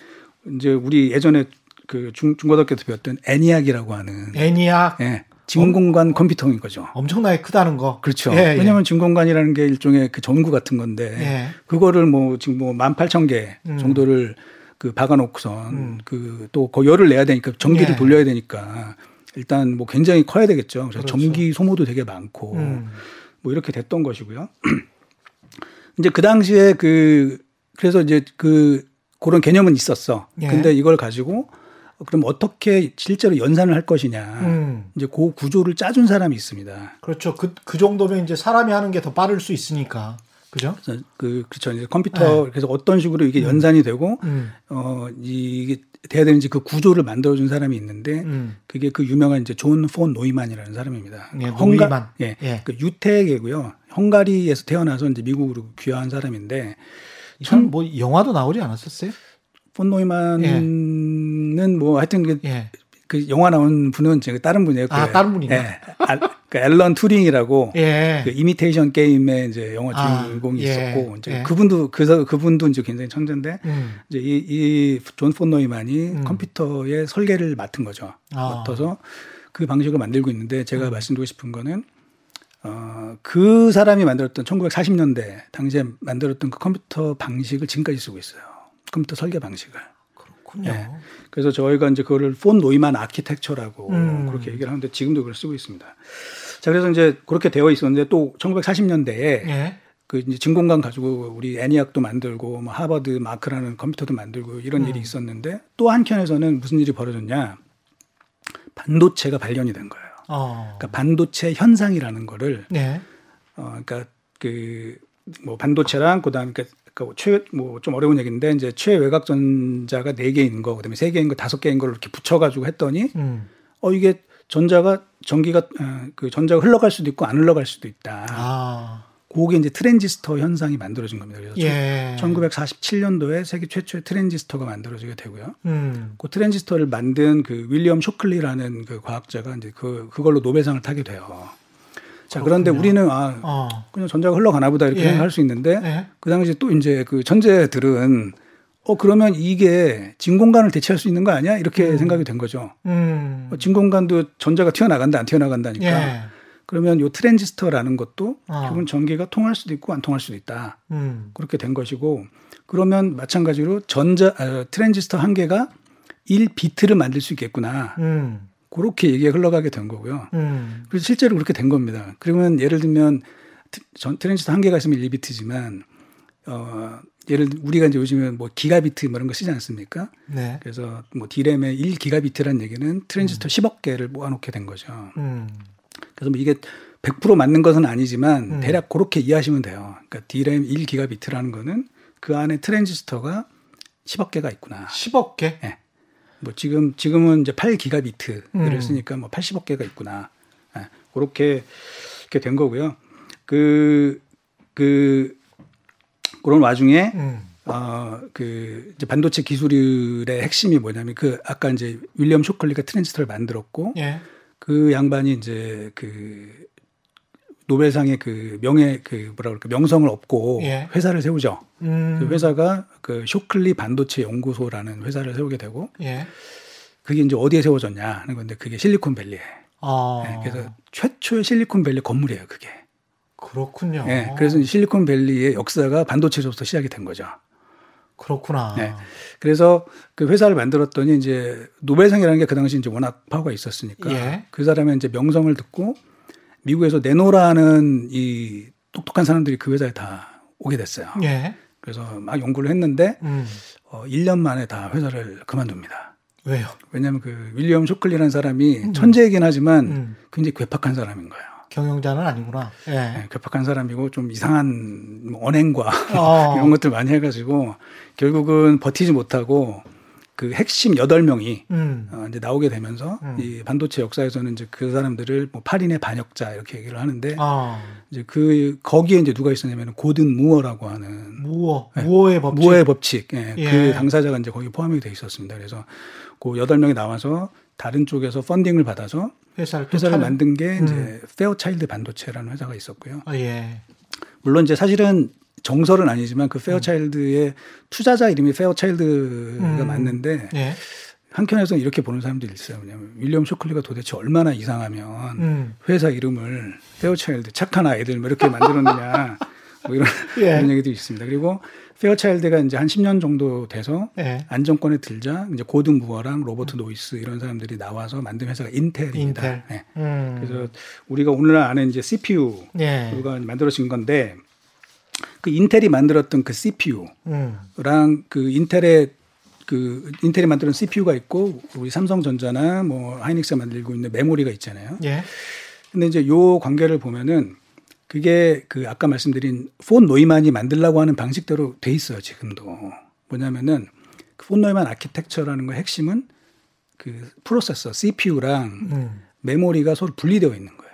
이제 우리 예전에 그 중, 중고등학교 때 배웠던 애니악이라고 하는 애니악. 예. 진공관 어, 컴퓨터인 거죠. 엄청나게 크다는 거. 그렇죠. 예, 예. 왜냐하면 진공관이라는 게 일종의 그 전구 같은 건데 예. 그거를 뭐 지금 뭐 18,000개 음. 정도를 그 박아놓고선 음. 그또 그 열을 내야 되니까 전기를 예. 돌려야 되니까 일단 뭐 굉장히 커야 되겠죠. 그래서 그렇죠. 전기 소모도 되게 많고 음. 뭐 이렇게 됐던 것이고요. [clears throat] 이제 그 당시에 그 그래서 이제 그 그런 개념은 있었어. 예. 근데 이걸 가지고 그럼 어떻게 실제로 연산을 할 것이냐. 음. 이제 그 구조를 짜준 사람이 있습니다. 그렇죠. 그, 그 정도면 이제 사람이 하는 게 더 빠를 수 있으니까. 그죠? 그래서 그 그렇죠. 이제 컴퓨터 네. 그래서 어떤 식으로 이게 음. 연산이 되고 음. 어 이게 돼야 되는지 그 구조를 만들어 준 사람이 있는데 음. 그게 그 유명한 이제 존 폰 노이만이라는 사람입니다. 예, 헝가 예. 예. 그 유태계고요. 헝가리에서 태어나서 이제 미국으로 귀화한 사람인데 천, 뭐 영화도 나오지 않았었어요? 폰 노이만은 예. 뭐 하여튼 그, 예. 그 영화 나온 분은 제가 다른 분이었고요. 아, 다른 분이요? 예. 그 앨런 튜링이라고 예. 그 이미테이션 게임의 이제 영화 아, 주인공이 아, 예. 있었고 이제 예. 그분도 그 그분도 이제 굉장히 천재인데 음. 이제 이 존 폰 노이만이 음. 컴퓨터의 설계를 맡은 거죠. 아. 맡아서 그 방식을 만들고 있는데 제가 음. 말씀드리고 싶은 거는 어, 그 사람이 만들었던 1940년대 당시에 만들었던 그 컴퓨터 방식을 지금까지 쓰고 있어요. 컴퓨터 설계 방식을. 그렇군요. 네. 그래서 저희가 이제 그거를 폰 노이만 아키텍처라고 음. 그렇게 얘기를 하는데 지금도 그걸 쓰고 있습니다. 자, 그래서 이제 그렇게 되어 있었는데 또 1940년대에 예. 그 이제 진공관 가지고 우리 애니악도 만들고 뭐 하버드 마크라는 컴퓨터도 만들고 이런 음. 일이 있었는데 또 한켠에서는 무슨 일이 벌어졌냐? 반도체가 발견이 된 거예요. 어. 그러니까 반도체 현상이라는 거를 네. 어 그러니까 그 뭐 반도체랑 그다음에 그러니까 그최뭐 좀 어려운 얘기인데 이제 최외곽 전자가 네 개인 거 그다음에 세 개인 거 다섯 개인 걸 이렇게 붙여 가지고 했더니 음. 어 이게 전자가 전기가 어, 그 전자가 흘러갈 수도 있고 안 흘러갈 수도 있다. 아. 그게 이제 트랜지스터 현상이 만들어진 겁니다. 그래서 예. 1947년도에 세계 최초의 트랜지스터가 만들어지게 되고요. 음. 그 트랜지스터를 만든 그 윌리엄 쇼클리라는 그 과학자가 이제 그 그걸로 노벨상을 타게 돼요. 자, 그런데 우리는 아 어. 그냥 전자가 흘러가나 보다 이렇게 예. 생각할 수 있는데 예. 그 당시 또 이제 그 천재들은 어 그러면 이게 진공관을 대체할 수 있는 거 아니야? 이렇게 음. 생각이 된 거죠. 음. 어, 진공관도 전자가 튀어나간다 안 튀어나간다니까. 예. 그러면 요 트랜지스터라는 것도 어. 기본 전기가 통할 수도 있고 안 통할 수도 있다. 음. 그렇게 된 것이고 그러면 마찬가지로 전자 아, 트랜지스터 한 개가 1비트를 만들 수 있겠구나. 음. 그렇게 얘기가 흘러가게 된 거고요. 음. 그래서 실제로 그렇게 된 겁니다. 그러면 예를 들면 트랜지스터 한 개가 있으면 1비트지만 어 예를 우리가 이제 요즘에 뭐 기가비트 뭐 이런 거 쓰지 않습니까? 네. 그래서 뭐 디램의 1기가비트라는 얘기는 트랜지스터 음. 10억 개를 모아놓게 된 거죠. 음. 그래서 뭐 이게 100% 맞는 것은 아니지만 음. 대략 그렇게 이해하시면 돼요. 그러니까 디램 1기가비트라는 거는 그 안에 트랜지스터가 10억 개가 있구나. 10억 개? 네. 뭐 지금 지금은 이제 8기가 비트를 음. 쓰니까 뭐 80억 개가 있구나. 네. 그렇게 이렇게 된 거고요. 그그 그 그런 와중에 음. 어그 이제 반도체 기술의 핵심이 뭐냐면 그 아까 이제 윌리엄 쇼클리가 트랜지스터를 만들었고 예. 그 양반이 이제 그 노벨상의 그 명예 그 뭐라 그럴까 명성을 얻고 예. 회사를 세우죠. 음. 그 회사가 그 쇼클리 반도체 연구소라는 회사를 세우게 되고 예. 그게 이제 어디에 세워졌냐 하는 건데 그게 실리콘밸리에. 아. 네, 그래서 최초의 실리콘밸리 건물이에요, 그게. 그렇군요. 네, 그래서 실리콘밸리의 역사가 반도체로부터 시작이 된 거죠. 그렇구나. 네. 그래서 그 회사를 만들었더니 이제 노벨상이라는 게 그 당시 이제 워낙 파워가 있었으니까 예. 그 사람의 이제 명성을 듣고 미국에서 내노라는 이 똑똑한 사람들이 그 회사에 다 오게 됐어요. 예. 그래서 막 연구를 했는데 음. 어, 1년 만에 다 회사를 그만둡니다. 왜요? 왜냐하면 그 윌리엄 쇼클리라는 사람이 음. 천재이긴 하지만 음. 굉장히 괴팍한 사람인 거예요. 경영자는 아니구나. 예. 네, 괴팍한 사람이고 좀 이상한 뭐 언행과 어. [laughs] 이런 것들 많이 해가지고 결국은 버티지 못하고 그 핵심 8명이 음. 어, 이제 나오게 되면서 음. 이 반도체 역사에서는 이제 그 사람들을 뭐 8인의 반역자 이렇게 얘기를 하는데 아. 이제 그 거기에 이제 누가 있었냐면 고든 무어라고 하는 무어 네. 무어의 법칙 무어의 법칙 예, 예. 그 당사자가 이제 거기 포함이 돼 있었습니다. 그래서 그 8명이 나와서 다른 쪽에서 펀딩을 받아서 회사를, 회사를 만든 게 음. 이제 페어차일드 반도체라는 회사가 있었고요. 아, 예. 물론 이제 사실은 정설은 아니지만 그 페어차일드의 음. 투자자 이름이 페어차일드가 음. 맞는데 예. 한켠에서는 이렇게 보는 사람들이 있어요. 왜냐하면 윌리엄 쇼클리가 도대체 얼마나 이상하면 음. 회사 이름을 페어차일드 착한 아이들 뭐 이렇게 만들었느냐 뭐 이런, [laughs] 예. 이런 얘기도 있습니다. 그리고 페어차일드가 이제 한 10년 정도 돼서 예. 안정권에 들자 이제 고든 무어랑 로버트 음. 노이스 이런 사람들이 나와서 만든 회사가 인텔입니다. 인텔. 네. 음. 그래서 우리가 오늘날 아는 이제 CPU가 예. 만들어진 건데 그 인텔이 만들었던 그 CPU랑 음. 그 인텔의 그 인텔이 만드는 CPU가 있고 우리 삼성전자나 뭐 하이닉스가 만들고 있는 메모리가 있잖아요. 예. 근데 이제 요 관계를 보면은 그게 그 아까 말씀드린 폰 노이만이 만들라고 하는 방식대로 돼 있어요, 지금도. 뭐냐면은 그 폰 노이만 아키텍처라는 거 핵심은 그 프로세서 CPU랑 음. 메모리가 서로 분리되어 있는 거예요.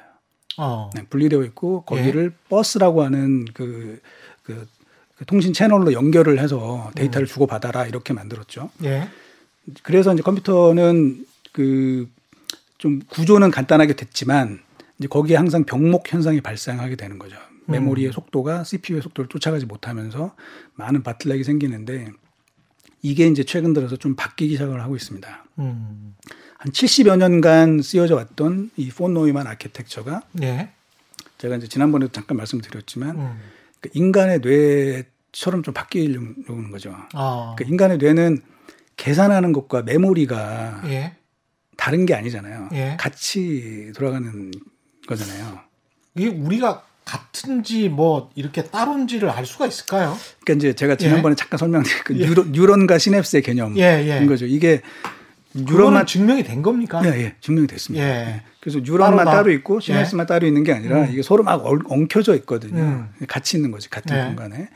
어. 네, 분리되어 있고 거기를 예. 버스라고 하는 그, 그, 그, 통신 채널로 연결을 해서 데이터를 음. 주고 받아라 이렇게 만들었죠. 예. 그래서 이제 컴퓨터는 그 좀 구조는 간단하게 됐지만 이제 거기에 항상 병목 현상이 발생하게 되는 거죠. 메모리의 음. 속도가 CPU의 속도를 쫓아가지 못하면서 많은 바틀렉이 생기는데 이게 이제 최근 들어서 좀 바뀌기 시작을 하고 있습니다. 음. 한 70여 년간 쓰여져 왔던 이 폰 노이만 아키텍처가 네. 제가 이제 지난번에도 잠깐 말씀드렸지만 음. 그 인간의 뇌처럼 좀 바뀌려는 거죠. 아. 그 인간의 뇌는 계산하는 것과 메모리가 예. 다른 게 아니잖아요. 예. 같이 돌아가는 거잖아요. 이게 우리가 같은지 뭐 이렇게 따로인지를 알 수가 있을까요? 그러니까 이제 제가 지난번에 예. 잠깐 설명드린 그 예. 뉴런, 뉴런과 시냅스의 개념인 예, 예. 거죠. 이게 뉴런만 증명이 된 겁니까? 예, 예, 증명이 됐습니다. 예. 예. 그래서 뉴런만 따로, 있고 시냅스만 따로 있는 게 아니라 음. 이게 서로 막 엉켜져 있거든요. 음. 같이 있는 거지 같은 공간에.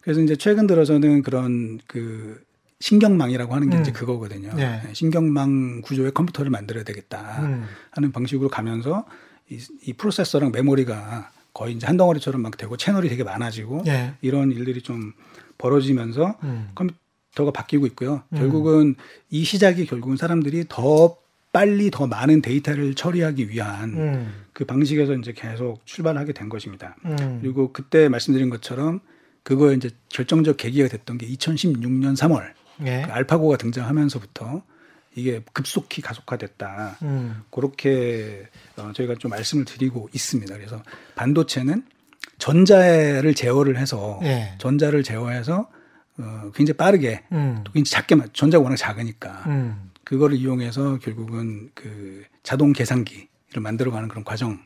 그래서 이제 최근 들어서는 그런 그 신경망이라고 하는 게 음. 이제 그거거든요. 신경망 구조의 컴퓨터를 만들어야 되겠다 음. 하는 방식으로 가면서 이, 이 프로세서랑 메모리가 거의 이제 한 덩어리처럼 막 되고 채널이 되게 많아지고 예. 이런 일들이 좀 벌어지면서 음. 컴퓨터 가 바뀌고 있고요. 음. 결국은 이 시작이 결국은 사람들이 더 빨리 더 많은 데이터를 처리하기 위한 음. 그 방식에서 이제 계속 출발하게 된 것입니다. 음. 그리고 그때 말씀드린 것처럼 그거에 이제 결정적 계기가 됐던 게 2016년 3월 예. 그 알파고가 등장하면서부터 이게 급속히 가속화됐다. 음. 그렇게 어, 저희가 좀 말씀을 드리고 있습니다. 그래서 반도체는 전자를 제어를 해서 예. 전자를 제어해서 어, 굉장히 빠르게 음. 또 굉장히 작게 전자가 워낙 작으니까 음. 그거를 이용해서 결국은 그 자동 계산기를 만들어가는 그런 과정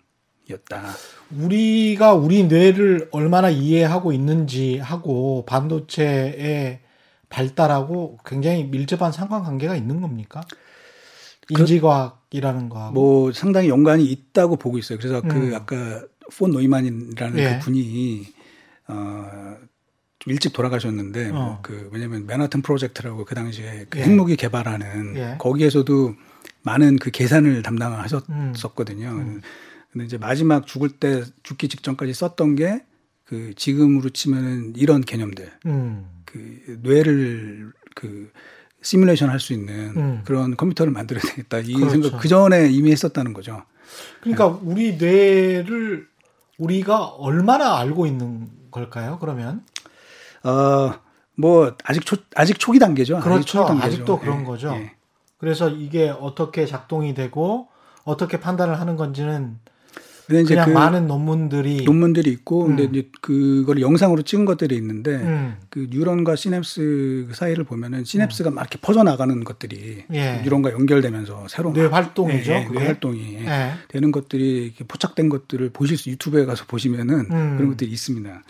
이었다. 우리가 우리 뇌를 얼마나 이해하고 있는지 하고 반도체의 발달하고 굉장히 밀접한 상관관계가 있는 겁니까? 그 인지과학이라는 거하고 뭐 상당히 연관이 있다고 보고 있어요. 그래서 그 음. 그 아까 폰 노이만이라는 예. 그 분이 어, 좀 일찍 돌아가셨는데 어. 뭐 그 왜냐하면 맨하튼 프로젝트라고 그 당시에 그 예. 핵무기 개발하는 예. 거기에서도 많은 그 계산을 담당하셨었거든요. 음. 근데 이제 마지막 죽을 때 죽기 직전까지 썼던 게 그 지금으로 치면은 이런 개념들. 음. 그 뇌를 그 시뮬레이션 할 수 있는 음. 그런 컴퓨터를 만들어야 되겠다. 이 그렇죠. 생각 그 전에 이미 했었다는 거죠. 그러니까 네. 우리 뇌를 우리가 얼마나 알고 있는 걸까요? 그러면 어 뭐 아직 초 아직 초기 단계죠. 그렇죠. 아직 초기 단계죠. 아직도 그런 예. 거죠. 예. 그래서 이게 어떻게 작동이 되고 어떻게 판단을 하는 건지는 그냥 그 많은 논문들이 논문들이 있고 음. 근데 이제 그걸 영상으로 찍은 것들이 있는데 음. 그 뉴런과 시냅스 사이를 보면은 시냅스가 음. 막 이렇게 퍼져 나가는 것들이 예. 뉴런과 연결되면서 새로운 뇌 활동이죠. 예, 예, 뇌 활동이 예. 되는 것들이 이렇게 포착된 것들을 보실 수 유튜브에 가서 보시면은 음. 그런 것들이 있습니다.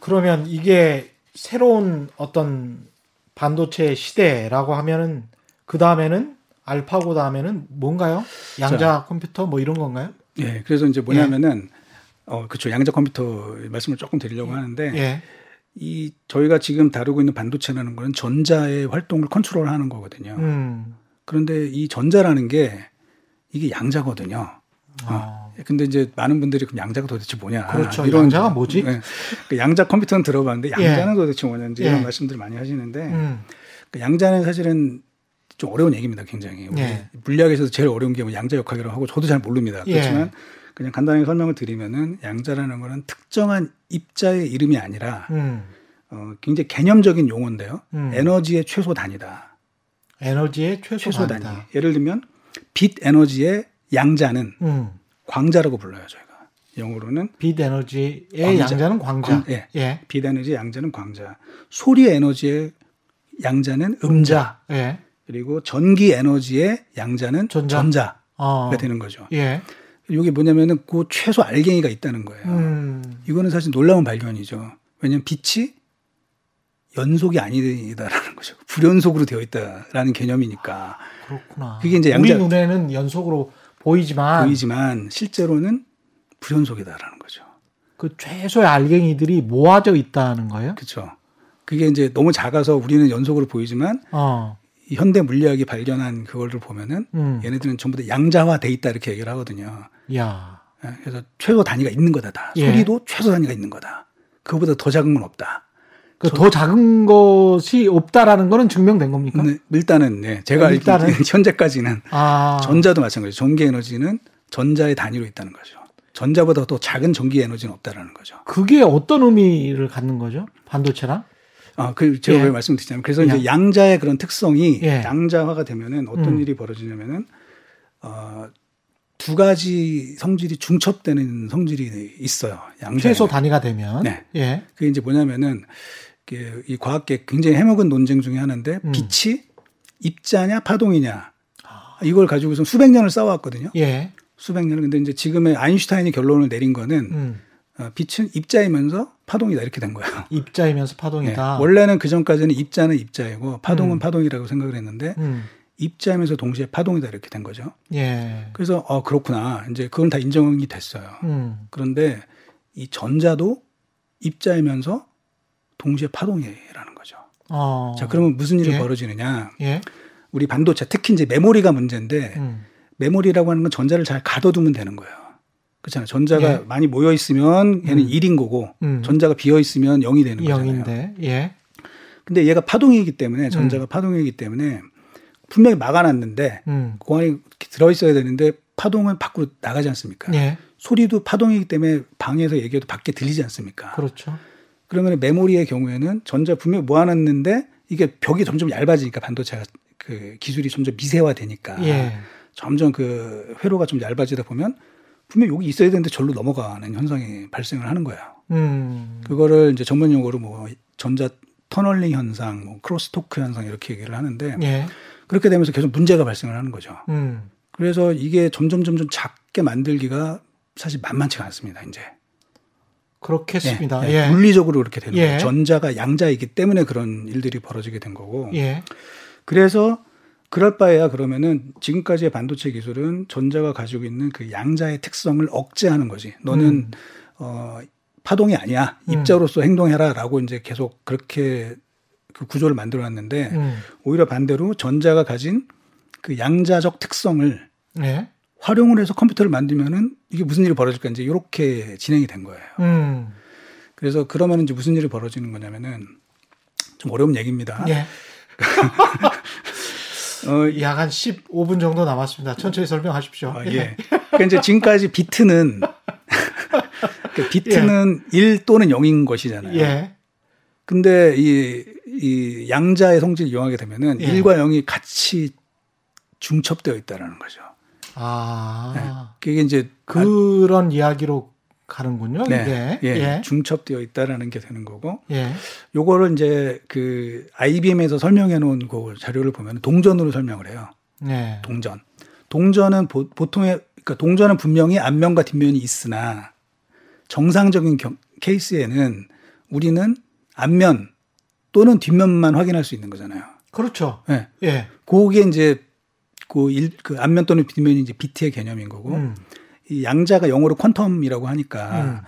그러면 이게 새로운 어떤 반도체 시대라고 하면은 그 다음에는 알파고 다음에는 뭔가요? 양자 자, 컴퓨터 뭐 이런 건가요? 예. 그래서 이제 뭐냐면은 예. 어 그렇죠. 양자 컴퓨터 말씀을 조금 드리려고 하는데 예. 이 저희가 지금 다루고 있는 반도체라는 거는 전자의 활동을 컨트롤하는 거거든요. 음. 그런데 이 전자라는 게 이게 양자거든요. 아. 어. 근데 이제 많은 분들이 그럼 양자가 도대체 뭐냐? 그렇죠. 이런 양자가 뭐지? 네. 그 양자 컴퓨터는 들어봤는데 양자는 예. 도대체 뭐냐? 이제 이런 예. 말씀들 많이 하시는데 음. 그 양자는 사실은 좀 어려운 얘기입니다, 굉장히. 예. 물리학에서도 제일 어려운 게 뭐 양자 역학이라고 하고 저도 잘 모릅니다. 예. 그렇지만 그냥 간단하게 설명을 드리면은 양자라는 거는 특정한 입자의 이름이 아니라 음. 어, 굉장히 개념적인 용어인데요. 음. 에너지의 최소 단위다. 에너지의 최소, 최소 단위. 예를 들면 빛 에너지의 양자는 음. 광자라고 불러요, 저희가. 영어로는 빛 에너지의 광자. 양자는 광자. 광, 예. 예. 빛 에너지의 양자는 광자. 소리 에너지의 양자는 음자. 예. 그리고 전기 에너지의 양자는 전자. 전자가 어. 되는 거죠. 예. 이게 뭐냐면은 그 최소 알갱이가 있다는 거예요. 음. 이거는 사실 놀라운 발견이죠. 왜냐하면 빛이 연속이 아니다라는 거죠. 불연속으로 되어 있다라는 개념이니까. 그렇구나. 그게 이제 양자 우리 눈에는 연속으로 보이지만 보이지만 실제로는 불연속이다라는 거죠. 그 최소의 알갱이들이 모아져 있다는 거예요? 그렇죠. 그게 이제 너무 작아서 우리는 연속으로 보이지만 어. 현대 물리학이 발견한 그거를 보면은 음. 얘네들은 전부 다 양자화돼 있다 이렇게 얘기를 하거든요. 야. 예, 그래서 최소 단위가 있는 거다. 다. 예. 소리도 최소 단위가 있는 거다. 그거보다 더 작은 건 없다. 그더 작은 것이 없다라는 거는 증명된 겁니까? 네, 일단은 네, 제가 아, 일단은 [laughs] 현재까지는 아. 전자도 마찬가지. 전기 에너지는 전자의 단위로 있다는 거죠. 전자보다 더 작은 전기 에너지는 없다라는 거죠. 그게 어떤 의미를 갖는 거죠? 반도체랑? 아, 그 제가 예. 왜 말씀드리냐면 그래서 예. 이제 양자의 그런 특성이 예. 양자화가 되면은 어떤 음. 일이 벌어지냐면은 어, 두 가지 성질이 중첩되는 성질이 있어요. 양자 최소 단위가 되면. 네. 예. 그게 이제 뭐냐면은 이 과학계 굉장히 해먹은 논쟁 중에 하나인데 음. 빛이 입자냐 파동이냐 아. 이걸 가지고서 수백 년을 싸워왔거든요. 예. 수백 년을 근데 이제 지금의 아인슈타인이 결론을 내린 거는 음. 어, 빛은 입자이면서 파동이다 이렇게 된 거예요. [laughs] 입자이면서 파동이다. 네. 원래는 그 전까지는 입자는 입자이고 파동은 음. 파동이라고 생각을 했는데 음. 입자이면서 동시에 파동이다 이렇게 된 거죠. 예. 그래서 어 그렇구나 이제 그건 다 인정이 됐어요. 음. 그런데 이 전자도 입자이면서 동시에 파동이라는 거죠. 어. 자 그러면 무슨 일이 예. 벌어지느냐? 예. 우리 반도체 특히 이제 메모리가 문제인데 음. 메모리라고 하는 건 전자를 잘 가둬두면 되는 거예요. 그렇잖아요. 전자가 예. 많이 모여 있으면 얘는 음. 1인 거고 음. 전자가 비어 있으면 0이 되는 거잖아요. 0인데. 예. 근데 얘가 파동이기 때문에 전자가 음. 파동이기 때문에 분명히 막아놨는데 음. 공안이 들어 있어야 되는데 파동은 밖으로 나가지 않습니까? 예. 소리도 파동이기 때문에 방에서 얘기해도 밖에 들리지 않습니까? 그렇죠. 그러면 메모리의 경우에는 전자 분명히 모아놨는데 이게 벽이 점점 얇아지니까 반도체가 그 기술이 점점 미세화되니까 예. 점점 그 회로가 좀 얇아지다 보면 분명 히 여기 있어야 되는데 절로 넘어가는 현상이 발생을 하는 거예요. 음. 그거를 이제 전문 용어로 뭐 전자 터널링 현상, 뭐 크로스토크 현상 이렇게 얘기를 하는데 예. 그렇게 되면서 계속 문제가 발생을 하는 거죠. 음. 그래서 이게 점점 점점 작게 만들기가 사실 만만치가 않습니다. 이제 그렇겠습니다. 예, 예. 예. 물리적으로 그렇게 되는 거예요. 예. 전자가 양자이기 때문에 그런 일들이 벌어지게 된 거고. 예. 그래서 그럴 바에야 그러면은 지금까지의 반도체 기술은 전자가 가지고 있는 그 양자의 특성을 억제하는 거지. 너는 음. 어 파동이 아니야. 음. 입자로서 음. 행동해라라고 이제 계속 그렇게 그 구조를 만들어 놨는데 음. 오히려 반대로 전자가 가진 그 양자적 특성을 네. 활용을 해서 컴퓨터를 만들면은 이게 무슨 일이 벌어질까 이제 이렇게 진행이 된 거예요. 음. 그래서 그러면 이제 무슨 일이 벌어지는 거냐면은 좀 어려운 얘기입니다. 예. [laughs] 어, 약 한 15분 정도 남았습니다. 천천히 설명하십시오. 아, 예. 그러니까 이제 지금까지 비트는 [laughs] 그 비트는 예. 1 또는 0인 것이잖아요. 예. 근데 이, 이 양자의 성질을 이용하게 되면은 예. 1과 0이 같이 중첩되어 있다라는 거죠. 아, 네. 그게 이제 그런 아, 이야기로 가는군요. 네. 이게 예, 예. 중첩되어 있다라는 게 되는 거고. 예. 요거를 이제 그 IBM에서 설명해 놓은 그 자료를 보면 동전으로 설명을 해요. 네. 동전. 동전은 보, 통의 그러니까 동전은 분명히 앞면과 뒷면이 있으나 정상적인 경, 케이스에는 우리는 앞면 또는 뒷면만 확인할 수 있는 거잖아요. 그렇죠. 네. 예. 그게 이제 그, 일, 그 앞면 또는 뒷면이 이제 비트의 개념인 거고 음. 이 양자가 영어로 quantum이라고 하니까 음.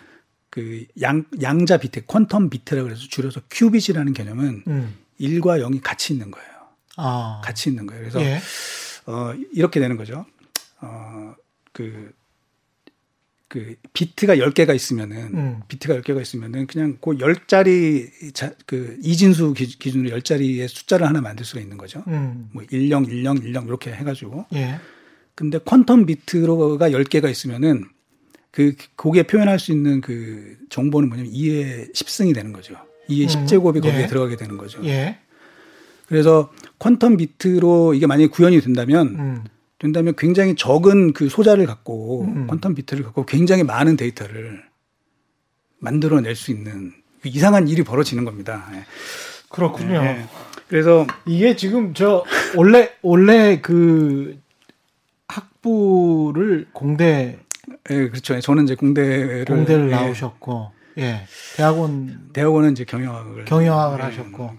그 양, 양자 비트, quantum bit라고 해서 줄여서 qubit이라는 개념은 음. 1과 0이 같이 있는 거예요. 아. 같이 있는 거예요. 그래서 예. 어, 이렇게 되는 거죠. 어, 그, 그 비트가 10개가 있으면은 음. 비트가 10개가 있으면은 그냥 그 10자리 자, 그 이진수 기준으로 10자리의 숫자를 하나 만들 수가 있는 거죠. 음. 뭐 10, 10, 10 이렇게 해 가지고. 예. 근데 퀀텀 비트가 10개가 있으면은 그 거기에 표현할 수 있는 그 정보는 뭐냐면 2의 10승이 되는 거죠. 2의 음. 10제곱이 거기에 예. 들어가게 되는 거죠. 예. 그래서 퀀텀 비트로 이게 만약에 구현이 된다면 음. 된다면 굉장히 적은 그 소자를 갖고 음. 퀀텀 비트를 갖고 굉장히 많은 데이터를 만들어낼 수 있는 그 이상한 일이 벌어지는 겁니다. 예. 그렇군요. 네. 그래서 이게 지금 저 원래 원래 그 학부를 공대 예, 그렇죠. 저는 이제 공대를 공대를 예. 나오셨고 예. 대학원 대학원은 이제 경영학을 경영학을 예. 하셨고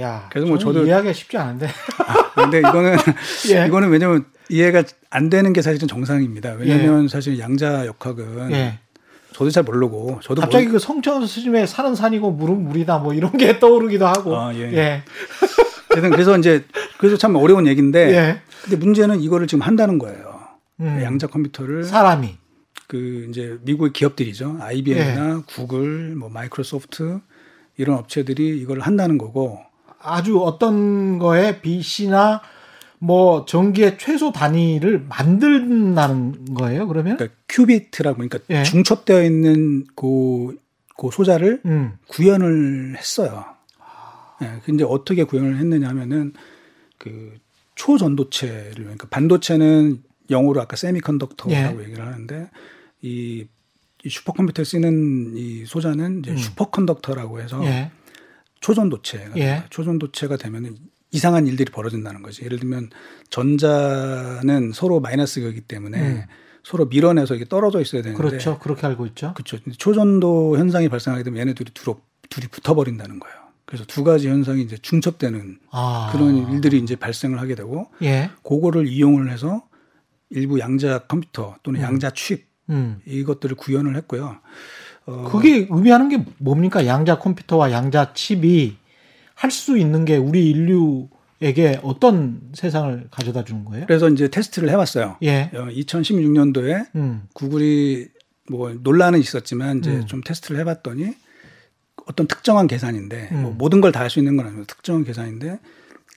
야, 그래서 뭐 저도 이해하기가 쉽지 않은데. 아, 근데 이거는 [laughs] 예. 이거는 왜냐면 이해가 안 되는 게 사실은 정상입니다. 왜냐하면 예. 사실 양자 역학은 예. 저도 잘 모르고 저도 갑자기 모르... 그 성천 스님의 산은 산이고 물은 물이다 뭐 이런 게 [laughs] 떠오르기도 하고. 아, 예. 예. [laughs] 그래서 이제 그래서 참 어려운 얘기인데. 예. 근데 문제는 이거를 지금 한다는 거예요. 음. 양자 컴퓨터를 사람이 그 이제 미국의 기업들이죠. IBM이나 예. 구글, 뭐 마이크로소프트 이런 업체들이 이걸 한다는 거고 아주 어떤 거에 BC나 뭐 전기의 최소 단위를 만든다는 거예요. 그러면 그러니까 큐비트라고 그러니까 예. 중첩되어 있는 그, 그 소자를 음. 구현을 했어요. 예, 근데 어떻게 구현을 했느냐 하면은 그 초전도체를 그러니까 반도체는 영어로 아까 세미컨덕터라고 예. 얘기를 하는데 이, 이 슈퍼컴퓨터에 쓰는 이 소자는 이제 음. 슈퍼컨덕터라고 해서 예. 초전도체가 예. 초전도체가 되면은 이상한 일들이 벌어진다는 거지. 예를 들면 전자는 서로 마이너스 거기 때문에 음. 서로 밀어내서 이게 떨어져 있어야 되는데 그렇죠. 그렇게 알고 있죠. 그렇죠. 초전도 현상이 발생하게 되면 얘네들이 두로, 둘이 붙어버린다는 거예요. 그래서 두 가지 현상이 이제 중첩되는 아. 그런 일들이 이제 발생을 하게 되고 예. 그거를 이용을 해서 일부 양자 컴퓨터 또는 음. 양자 칩 음. 이것들을 구현을 했고요. 어. 그게 의미하는 게 뭡니까? 양자 컴퓨터와 양자 칩이 할 수 있는 게 우리 인류에게 어떤 세상을 가져다 주는 거예요? 그래서 이제 테스트를 해봤어요. 예. 2016년도에 어, 음. 구글이 뭐 논란은 있었지만 이제 음. 좀 테스트를 해봤더니 어떤 특정한 계산인데 음. 뭐 모든 걸 다 할 수 있는 건 아니고 특정한 계산인데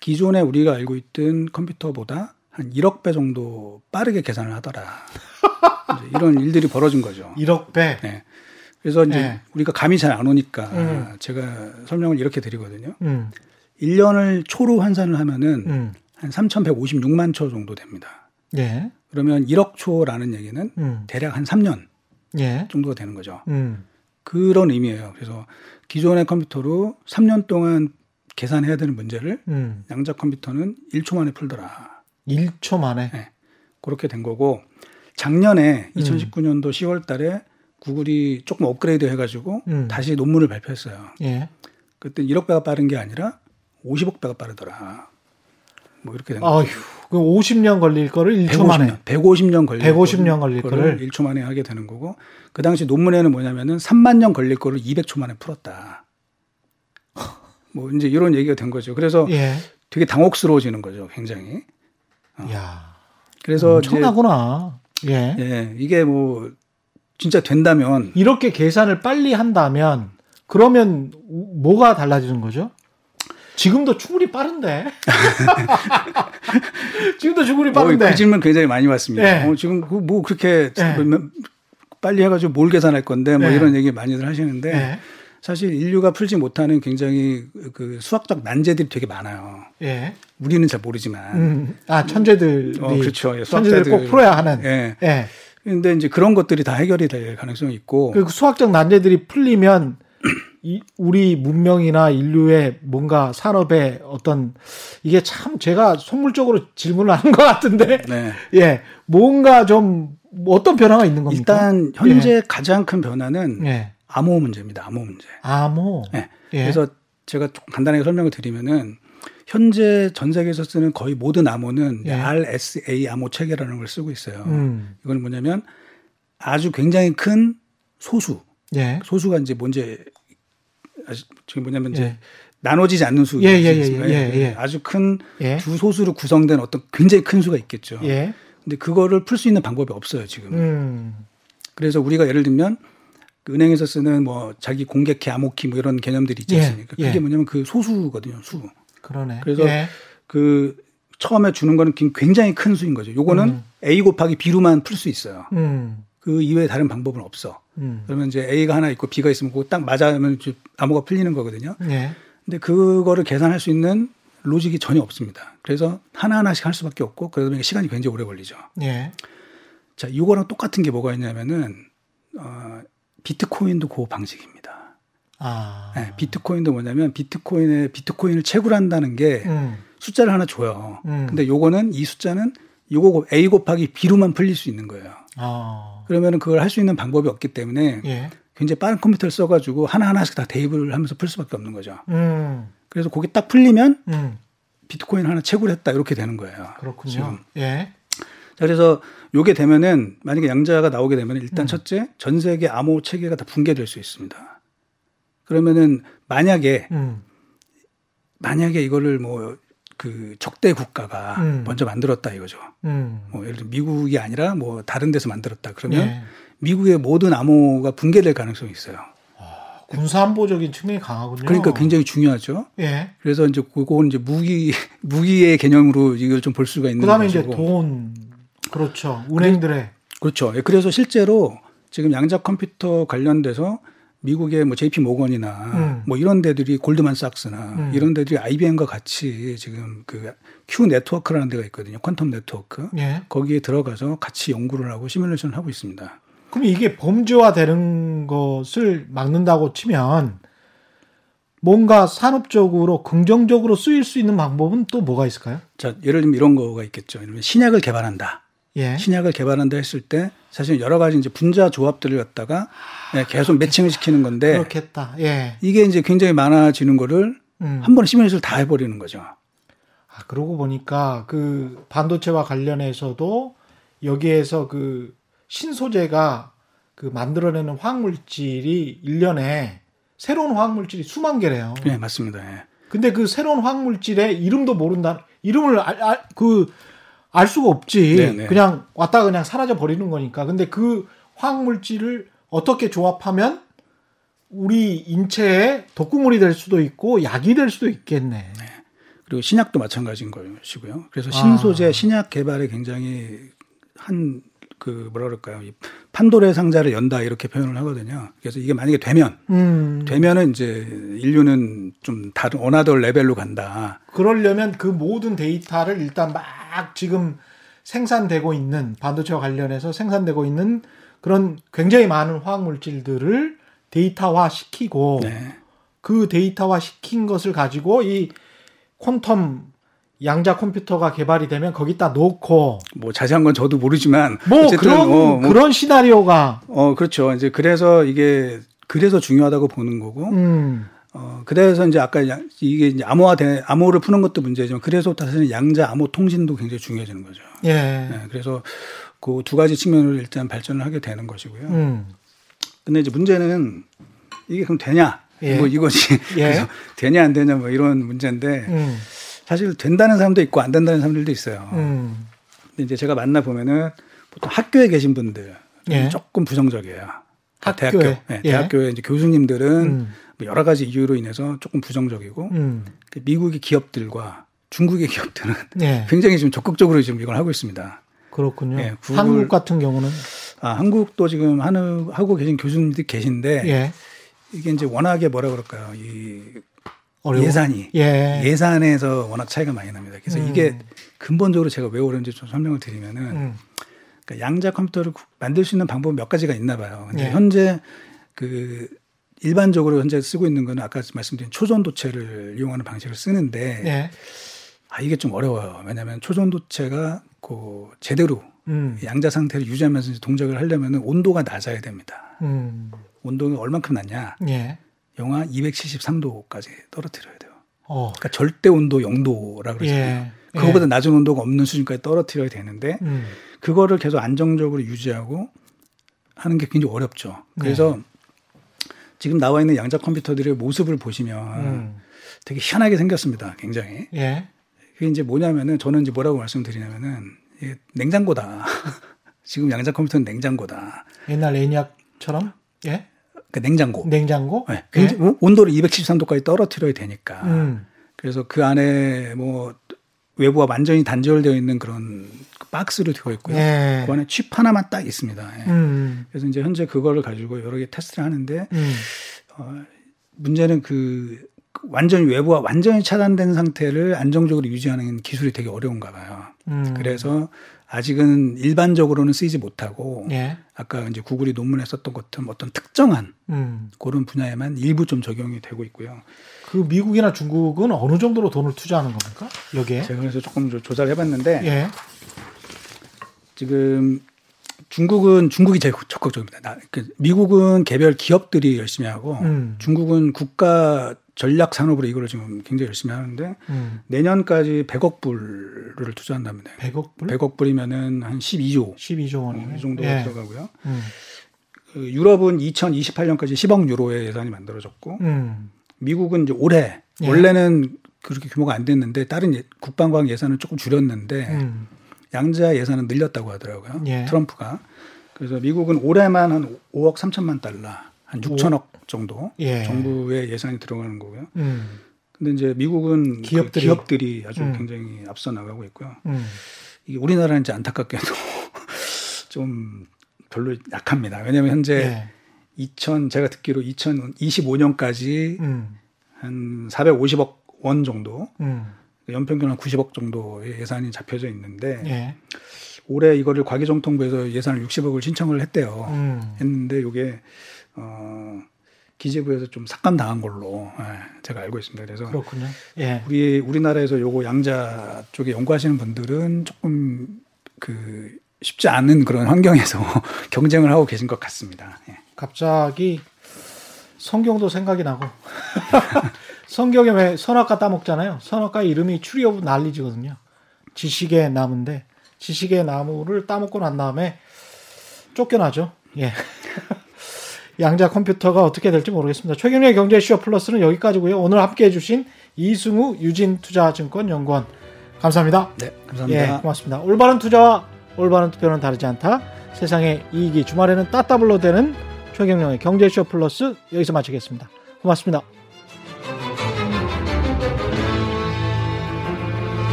기존에 우리가 알고 있던 컴퓨터보다 한 1억 배 정도 빠르게 계산을 하더라. [laughs] 이런 일들이 벌어진 거죠. 1억 배. 네. 그래서 이제 네. 우리가 감이 잘 안 오니까 음. 제가 설명을 이렇게 드리거든요. 음. 1년을 초로 환산을 하면은 음. 한 3,156만 초 정도 됩니다. 예. 그러면 1억 초라는 얘기는 음. 대략 한 3년 예. 정도가 되는 거죠. 음. 그런 의미예요. 그래서 기존의 컴퓨터로 3년 동안 계산해야 되는 문제를 음. 양자 컴퓨터는 1초 만에 풀더라. 1초 만에? 네. 그렇게 된 거고 작년에 2019년도 10월 달에 구글이 조금 업그레이드 해가지고 음. 다시 논문을 발표했어요. 예. 그때 1억 배가 빠른 게 아니라 50억 배가 빠르더라. 뭐 이렇게 된 거죠. 그 50년 걸릴 거를 1초 150년, 만에 150년 걸릴 150년 걸릴 거를 1초 만에 하게 되는 거고 그 당시 논문에는 뭐냐면은 3만 년 걸릴 거를 200초 만에 풀었다. 뭐 이제 이런 얘기가 된 거죠. 그래서 예. 되게 당혹스러워지는 거죠, 굉장히. 어. 야. 그래서 엄청나구나. 예. 예. 이게 뭐 진짜 된다면 이렇게 계산을 빨리 한다면 그러면 뭐가 달라지는 거죠? 지금도 충분히 빠른데. [laughs] 지금도 충분히 빠른데. 어, 그 질문 굉장히 많이 왔습니다. 네. 어, 지금 그뭐 그렇게 네. 빨리 해가지고 뭘 계산할 건데 뭐 네. 이런 얘기 많이들 하시는데 사실 인류가 풀지 못하는 굉장히 그 수학적 난제들이 되게 많아요. 예. 우리는 잘 모르지만. 음, 아 천재들이. 어, 그렇죠. 예, 천재들 꼭 풀어야 하는. 예. 예. 근데 이제 그런 것들이 다 해결이 될 가능성이 있고. 그 수학적 난제들이 풀리면 이 우리 문명이나 인류의 뭔가 산업의 어떤 이게 참 제가 속물적으로 질문을 하는 것 같은데. 네. [laughs] 예. 뭔가 좀 어떤 변화가 있는 겁니까? 일단 현재 예. 가장 큰 변화는 예. 암호 문제입니다. 암호 문제. 암호. 네. 예. 그래서 제가 간단하게 설명을 드리면은 현재 전 세계에서 쓰는 거의 모든 암호는 예. RSA 암호 체계라는 걸 쓰고 있어요. 음. 이건 뭐냐면 아주 굉장히 큰 소수. 예. 소수가 이제 뭔지 지금 뭐냐면 이제 예. 나눠지지 않는 수. 예, 예, 예, 예, 예, 아주 큰 두 소수로 구성된 어떤 굉장히 큰 수가 있겠죠. 예. 근데 그거를 풀 수 있는 방법이 없어요, 지금. 음. 그래서 우리가 예를 들면 그 은행에서 쓰는 뭐 자기 공개키, 암호키 뭐 이런 개념들이 있지 예, 않습니까? 예. 그게 예. 뭐냐면 그 소수거든요, 수. 그러네. 그래서 예. 그 처음에 주는 거는 굉장히 큰 수인 거죠. 요거는 음. A 곱하기 B로만 풀 수 있어요. 음. 그 이외에 다른 방법은 없어. 음. 그러면 이제 A가 하나 있고 B가 있으면 그거 딱 맞으면 암호가 풀리는 거거든요. 예. 근데 그거를 계산할 수 있는 로직이 전혀 없습니다. 그래서 하나하나씩 할 수밖에 없고 그러다 보니까 시간이 굉장히 오래 걸리죠. 예. 자, 이거랑 똑같은 게 뭐가 있냐면은 어, 비트코인도 그 방식입니다. 아. 네, 비트코인도 뭐냐면 비트코인에 비트코인을 채굴한다는 게 음. 숫자를 하나 줘요. 음. 근데 요거는 이 숫자는 요거 A 곱하기 B로만 풀릴 수 있는 거예요. 아. 그러면은 그걸 할 수 있는 방법이 없기 때문에 예. 굉장히 빠른 컴퓨터를 써가지고 하나하나씩 다 대입을 하면서 풀 수밖에 없는 거죠. 음. 그래서 그게 딱 풀리면 음. 비트코인 하나 채굴했다 이렇게 되는 거예요. 그렇군요. 지금. 예. 자, 그래서 요게 되면은 만약에 양자가 나오게 되면 일단 음. 첫째 전 세계 암호 체계가 다 붕괴될 수 있습니다. 그러면은 만약에 음. 만약에 이거를 뭐 그 적대 국가가 음. 먼저 만들었다 이거죠. 음. 뭐 예를 들어 미국이 아니라 뭐 다른 데서 만들었다 그러면 예. 미국의 모든 암호가 붕괴될 가능성이 있어요. 아, 군사안보적인 측면이 강하군요. 그러니까 굉장히 중요하죠. 예. 그래서 이제 그건 이제 무기 [laughs] 무기의 개념으로 이걸 좀 볼 수가 있는 그다음에 것이고. 이제 돈 그렇죠. 은행들의. 그렇죠. 예, 그래서 실제로 지금 양자 컴퓨터 관련돼서 미국의 뭐 JP 모건이나 음. 뭐 이런 데들이 골드만삭스나 음. 이런 데들이 IBM과 같이 지금 그 Q 네트워크라는 데가 있거든요. 퀀텀 네트워크. 예. 거기에 들어가서 같이 연구를 하고 시뮬레이션을 하고 있습니다. 그럼 이게 범죄화 되는 것을 막는다고 치면 뭔가 산업적으로 긍정적으로 쓰일 수 있는 방법은 또 뭐가 있을까요? 자, 예를 들면 이런 거가 있겠죠. 예를 들면 신약을 개발한다. 예. 신약을 개발한다 했을 때 사실 여러 가지 이제 분자 조합들을 갖다가 아, 계속 그렇겠다. 매칭을 시키는 건데 그렇겠다. 예. 이게 이제 굉장히 많아지는 거를 음. 한 번에 시뮬레이션을 다 해버리는 거죠. 아, 그러고 보니까 그 반도체와 관련해서도 여기에서 그 신소재가 그 만들어내는 화학물질이 1년에 새로운 화학물질이 수만 개래요. 네, 맞습니다. 예. 근데 그 새로운 화학물질의 이름도 모른다. 이름을 알, 알, 그, 알 수가 없지. 네네. 네. 그냥 왔다 그냥 사라져 버리는 거니까. 근데 그 화학 물질을 어떻게 조합하면 우리 인체에 독극물이 될 수도 있고 약이 될 수도 있겠네. 네. 그리고 신약도 마찬가지인 것이고요. 그래서 신소재 아. 신약 개발에 굉장히 한 그 뭐라 그럴까요? 이 판도라의 상자를 연다 이렇게 표현을 하거든요. 그래서 이게 만약에 되면 음. 되면은 이제 인류는 좀 다른 another level로 간다. 그러려면 그 모든 데이터를 일단 막 지금 생산되고 있는 반도체와 관련해서 생산되고 있는 그런 굉장히 많은 화학 물질들을 데이터화 시키고 네. 그 데이터화 시킨 것을 가지고 이 퀀텀 양자 컴퓨터가 개발이 되면 거기다 놓고 뭐 자세한 건 저도 모르지만 뭐 그런 어, 뭐, 그런 시나리오가 어 그렇죠 이제 그래서 이게 그래서 중요하다고 보는 거고 음. 어 그래서 이제 아까 이게 이제 암호화 된 암호를 푸는 것도 문제지만 그래서 사실은 양자 암호 통신도 굉장히 중요해지는 거죠. 예. 네, 그래서 그 두 가지 측면으로 일단 발전을 하게 되는 것이고요. 음. 근데 이제 문제는 이게 그럼 되냐? 예. 뭐 이것이 예. [laughs] 되냐 안 되냐 뭐 이런 문제인데. 음. 사실 된다는 사람도 있고 안 된다는 사람들도 있어요. 음. 근데 이제 제가 만나 보면은 보통 학교에 계신 분들 예. 조금 부정적이에요. 그러니까 대학교, 네, 예. 대학교에 이제 교수님들은 음. 뭐 여러 가지 이유로 인해서 조금 부정적이고 음. 그 미국의 기업들과 중국의 기업들은 예. [laughs] 굉장히 좀 적극적으로 지금 이걸 하고 있습니다. 그렇군요. 예, 구글, 한국 같은 경우는 아 한국도 지금 하는 하고 계신 교수님들이 계신데 예. 이게 이제 워낙에 뭐라 그럴까요? 이 어려워? 예산이 예. 예산에서 워낙 차이가 많이 납니다. 그래서 음. 이게 근본적으로 제가 왜 어려운지 좀 설명을 드리면은 음. 그러니까 양자 컴퓨터를 만들 수 있는 방법 몇 가지가 있나 봐요. 근데 예. 현재 그 일반적으로 현재 쓰고 있는 거는 아까 말씀드린 초전도체를 이용하는 방식을 쓰는데 예. 아 이게 좀 어려워요. 왜냐하면 초전도체가 그 제대로 음. 양자 상태를 유지하면서 동작을 하려면 온도가 낮아야 됩니다. 음. 온도가 얼만큼 낮냐? 예. 영하 273도까지 떨어뜨려야 돼요. 어. 그러니까 절대 온도 0도라 그러잖아요. 예. 그거보다 예. 낮은 온도가 없는 수준까지 떨어뜨려야 되는데 음. 그거를 계속 안정적으로 유지하고 하는 게 굉장히 어렵죠. 그래서 네. 지금 나와 있는 양자 컴퓨터들의 모습을 보시면 음. 되게 희한하게 생겼습니다. 굉장히. 예. 그게 이제 뭐냐면은 저는 이제 뭐라고 말씀드리냐면은 이게 냉장고다. [laughs] 지금 양자 컴퓨터는 냉장고다. 옛날 애니악처럼? 예? 그 냉장고. 냉장고? 네. 예? 온도를 273도까지 떨어뜨려야 되니까. 음. 그래서 그 안에 뭐 외부와 완전히 단절되어 있는 그런 박스를 되어 있고요. 예. 그 안에 칩 하나만 딱 있습니다. 예. 음. 그래서 이제 현재 그거를 가지고 여러 개 테스트를 하는데 음. 어, 문제는 그 완전히 외부와 완전히 차단된 상태를 안정적으로 유지하는 기술이 되게 어려운가 봐요. 음. 그래서 아직은 일반적으로는 쓰이지 못하고 예. 아까 이제 구글이 논문에 썼던 것처럼 어떤 특정한 음. 그런 분야에만 일부 좀 적용이 되고 있고요. 그 미국이나 중국은 어느 정도로 돈을 투자하는 겁니까? 여기에? 제가 그래서 조금 조사를 해봤는데 예. 지금 중국은 중국이 제일 적극적입니다. 나, 그 미국은 개별 기업들이 열심히 하고 음. 중국은 국가 전략 산업으로 이거를 지금 굉장히 열심히 하는데 음. 내년까지 100억 불을 투자한답니다. 100억 불? 100억 불이면은 한 12조. 12조 원. 어, 이 정도 예. 들어가고요. 음. 그 유럽은 2028년까지 10억 유로의 예산이 만들어졌고 음. 미국은 이제 올해 예. 원래는 그렇게 규모가 안 됐는데 다른 예, 국방과학 예산을 조금 줄였는데 음. 양자 예산은 늘렸다고 하더라고요. 예. 트럼프가. 그래서 미국은 올해만 한 5억 3천만 달러, 한 6천억 정도 예. 정부의 예산이 들어가는 거고요. 음. 근데 이제 미국은 그 기업들이, 그 기업들이 아주 음. 굉장히 앞서 나가고 있고요. 음. 이게 우리나라는 이제 안타깝게도 [laughs] 좀 별로 약합니다. 왜냐하면 현재 예. 2000 제가 듣기로 2025년까지 음. 한 450억 원 정도 음. 연평균 한 90억 정도의 예산이 잡혀져 있는데 예. 올해 이거를 과기정통부에서 예산을 60억을 신청을 했대요. 음. 했는데 이게 어 기재부에서 좀 삭감당한 걸로 예, 제가 알고 있습니다. 그래서 그렇군요. 예. 우리 우리나라에서 요거 양자 쪽에 연구하시는 분들은 조금 그 쉽지 않은 그런 환경에서 [laughs] 경쟁을 하고 계신 것 같습니다. 예. 갑자기 성경도 생각이 나고 [laughs] 성경에 왜 선악과 따먹잖아요. 선악과 이름이 추리오브 난리지거든요. 지식의 나무인데 지식의 나무를 따먹고 난 다음에 쫓겨나죠. 예. [laughs] 양자 컴퓨터가 어떻게 될지 모르겠습니다. 최경의 경제쇼 플러스는 여기까지고요. 오늘 함께해 주신 이승우 유진투자증권 연구원 감사합니다. 네, 감사합니다. 예, 고맙습니다. 올바른 투자와 올바른 투표는 다르지 않다. 세상의 이익이 주말에는 따따블로 되는 최경영의 경제쇼 플러스 여기서 마치겠습니다. 고맙습니다.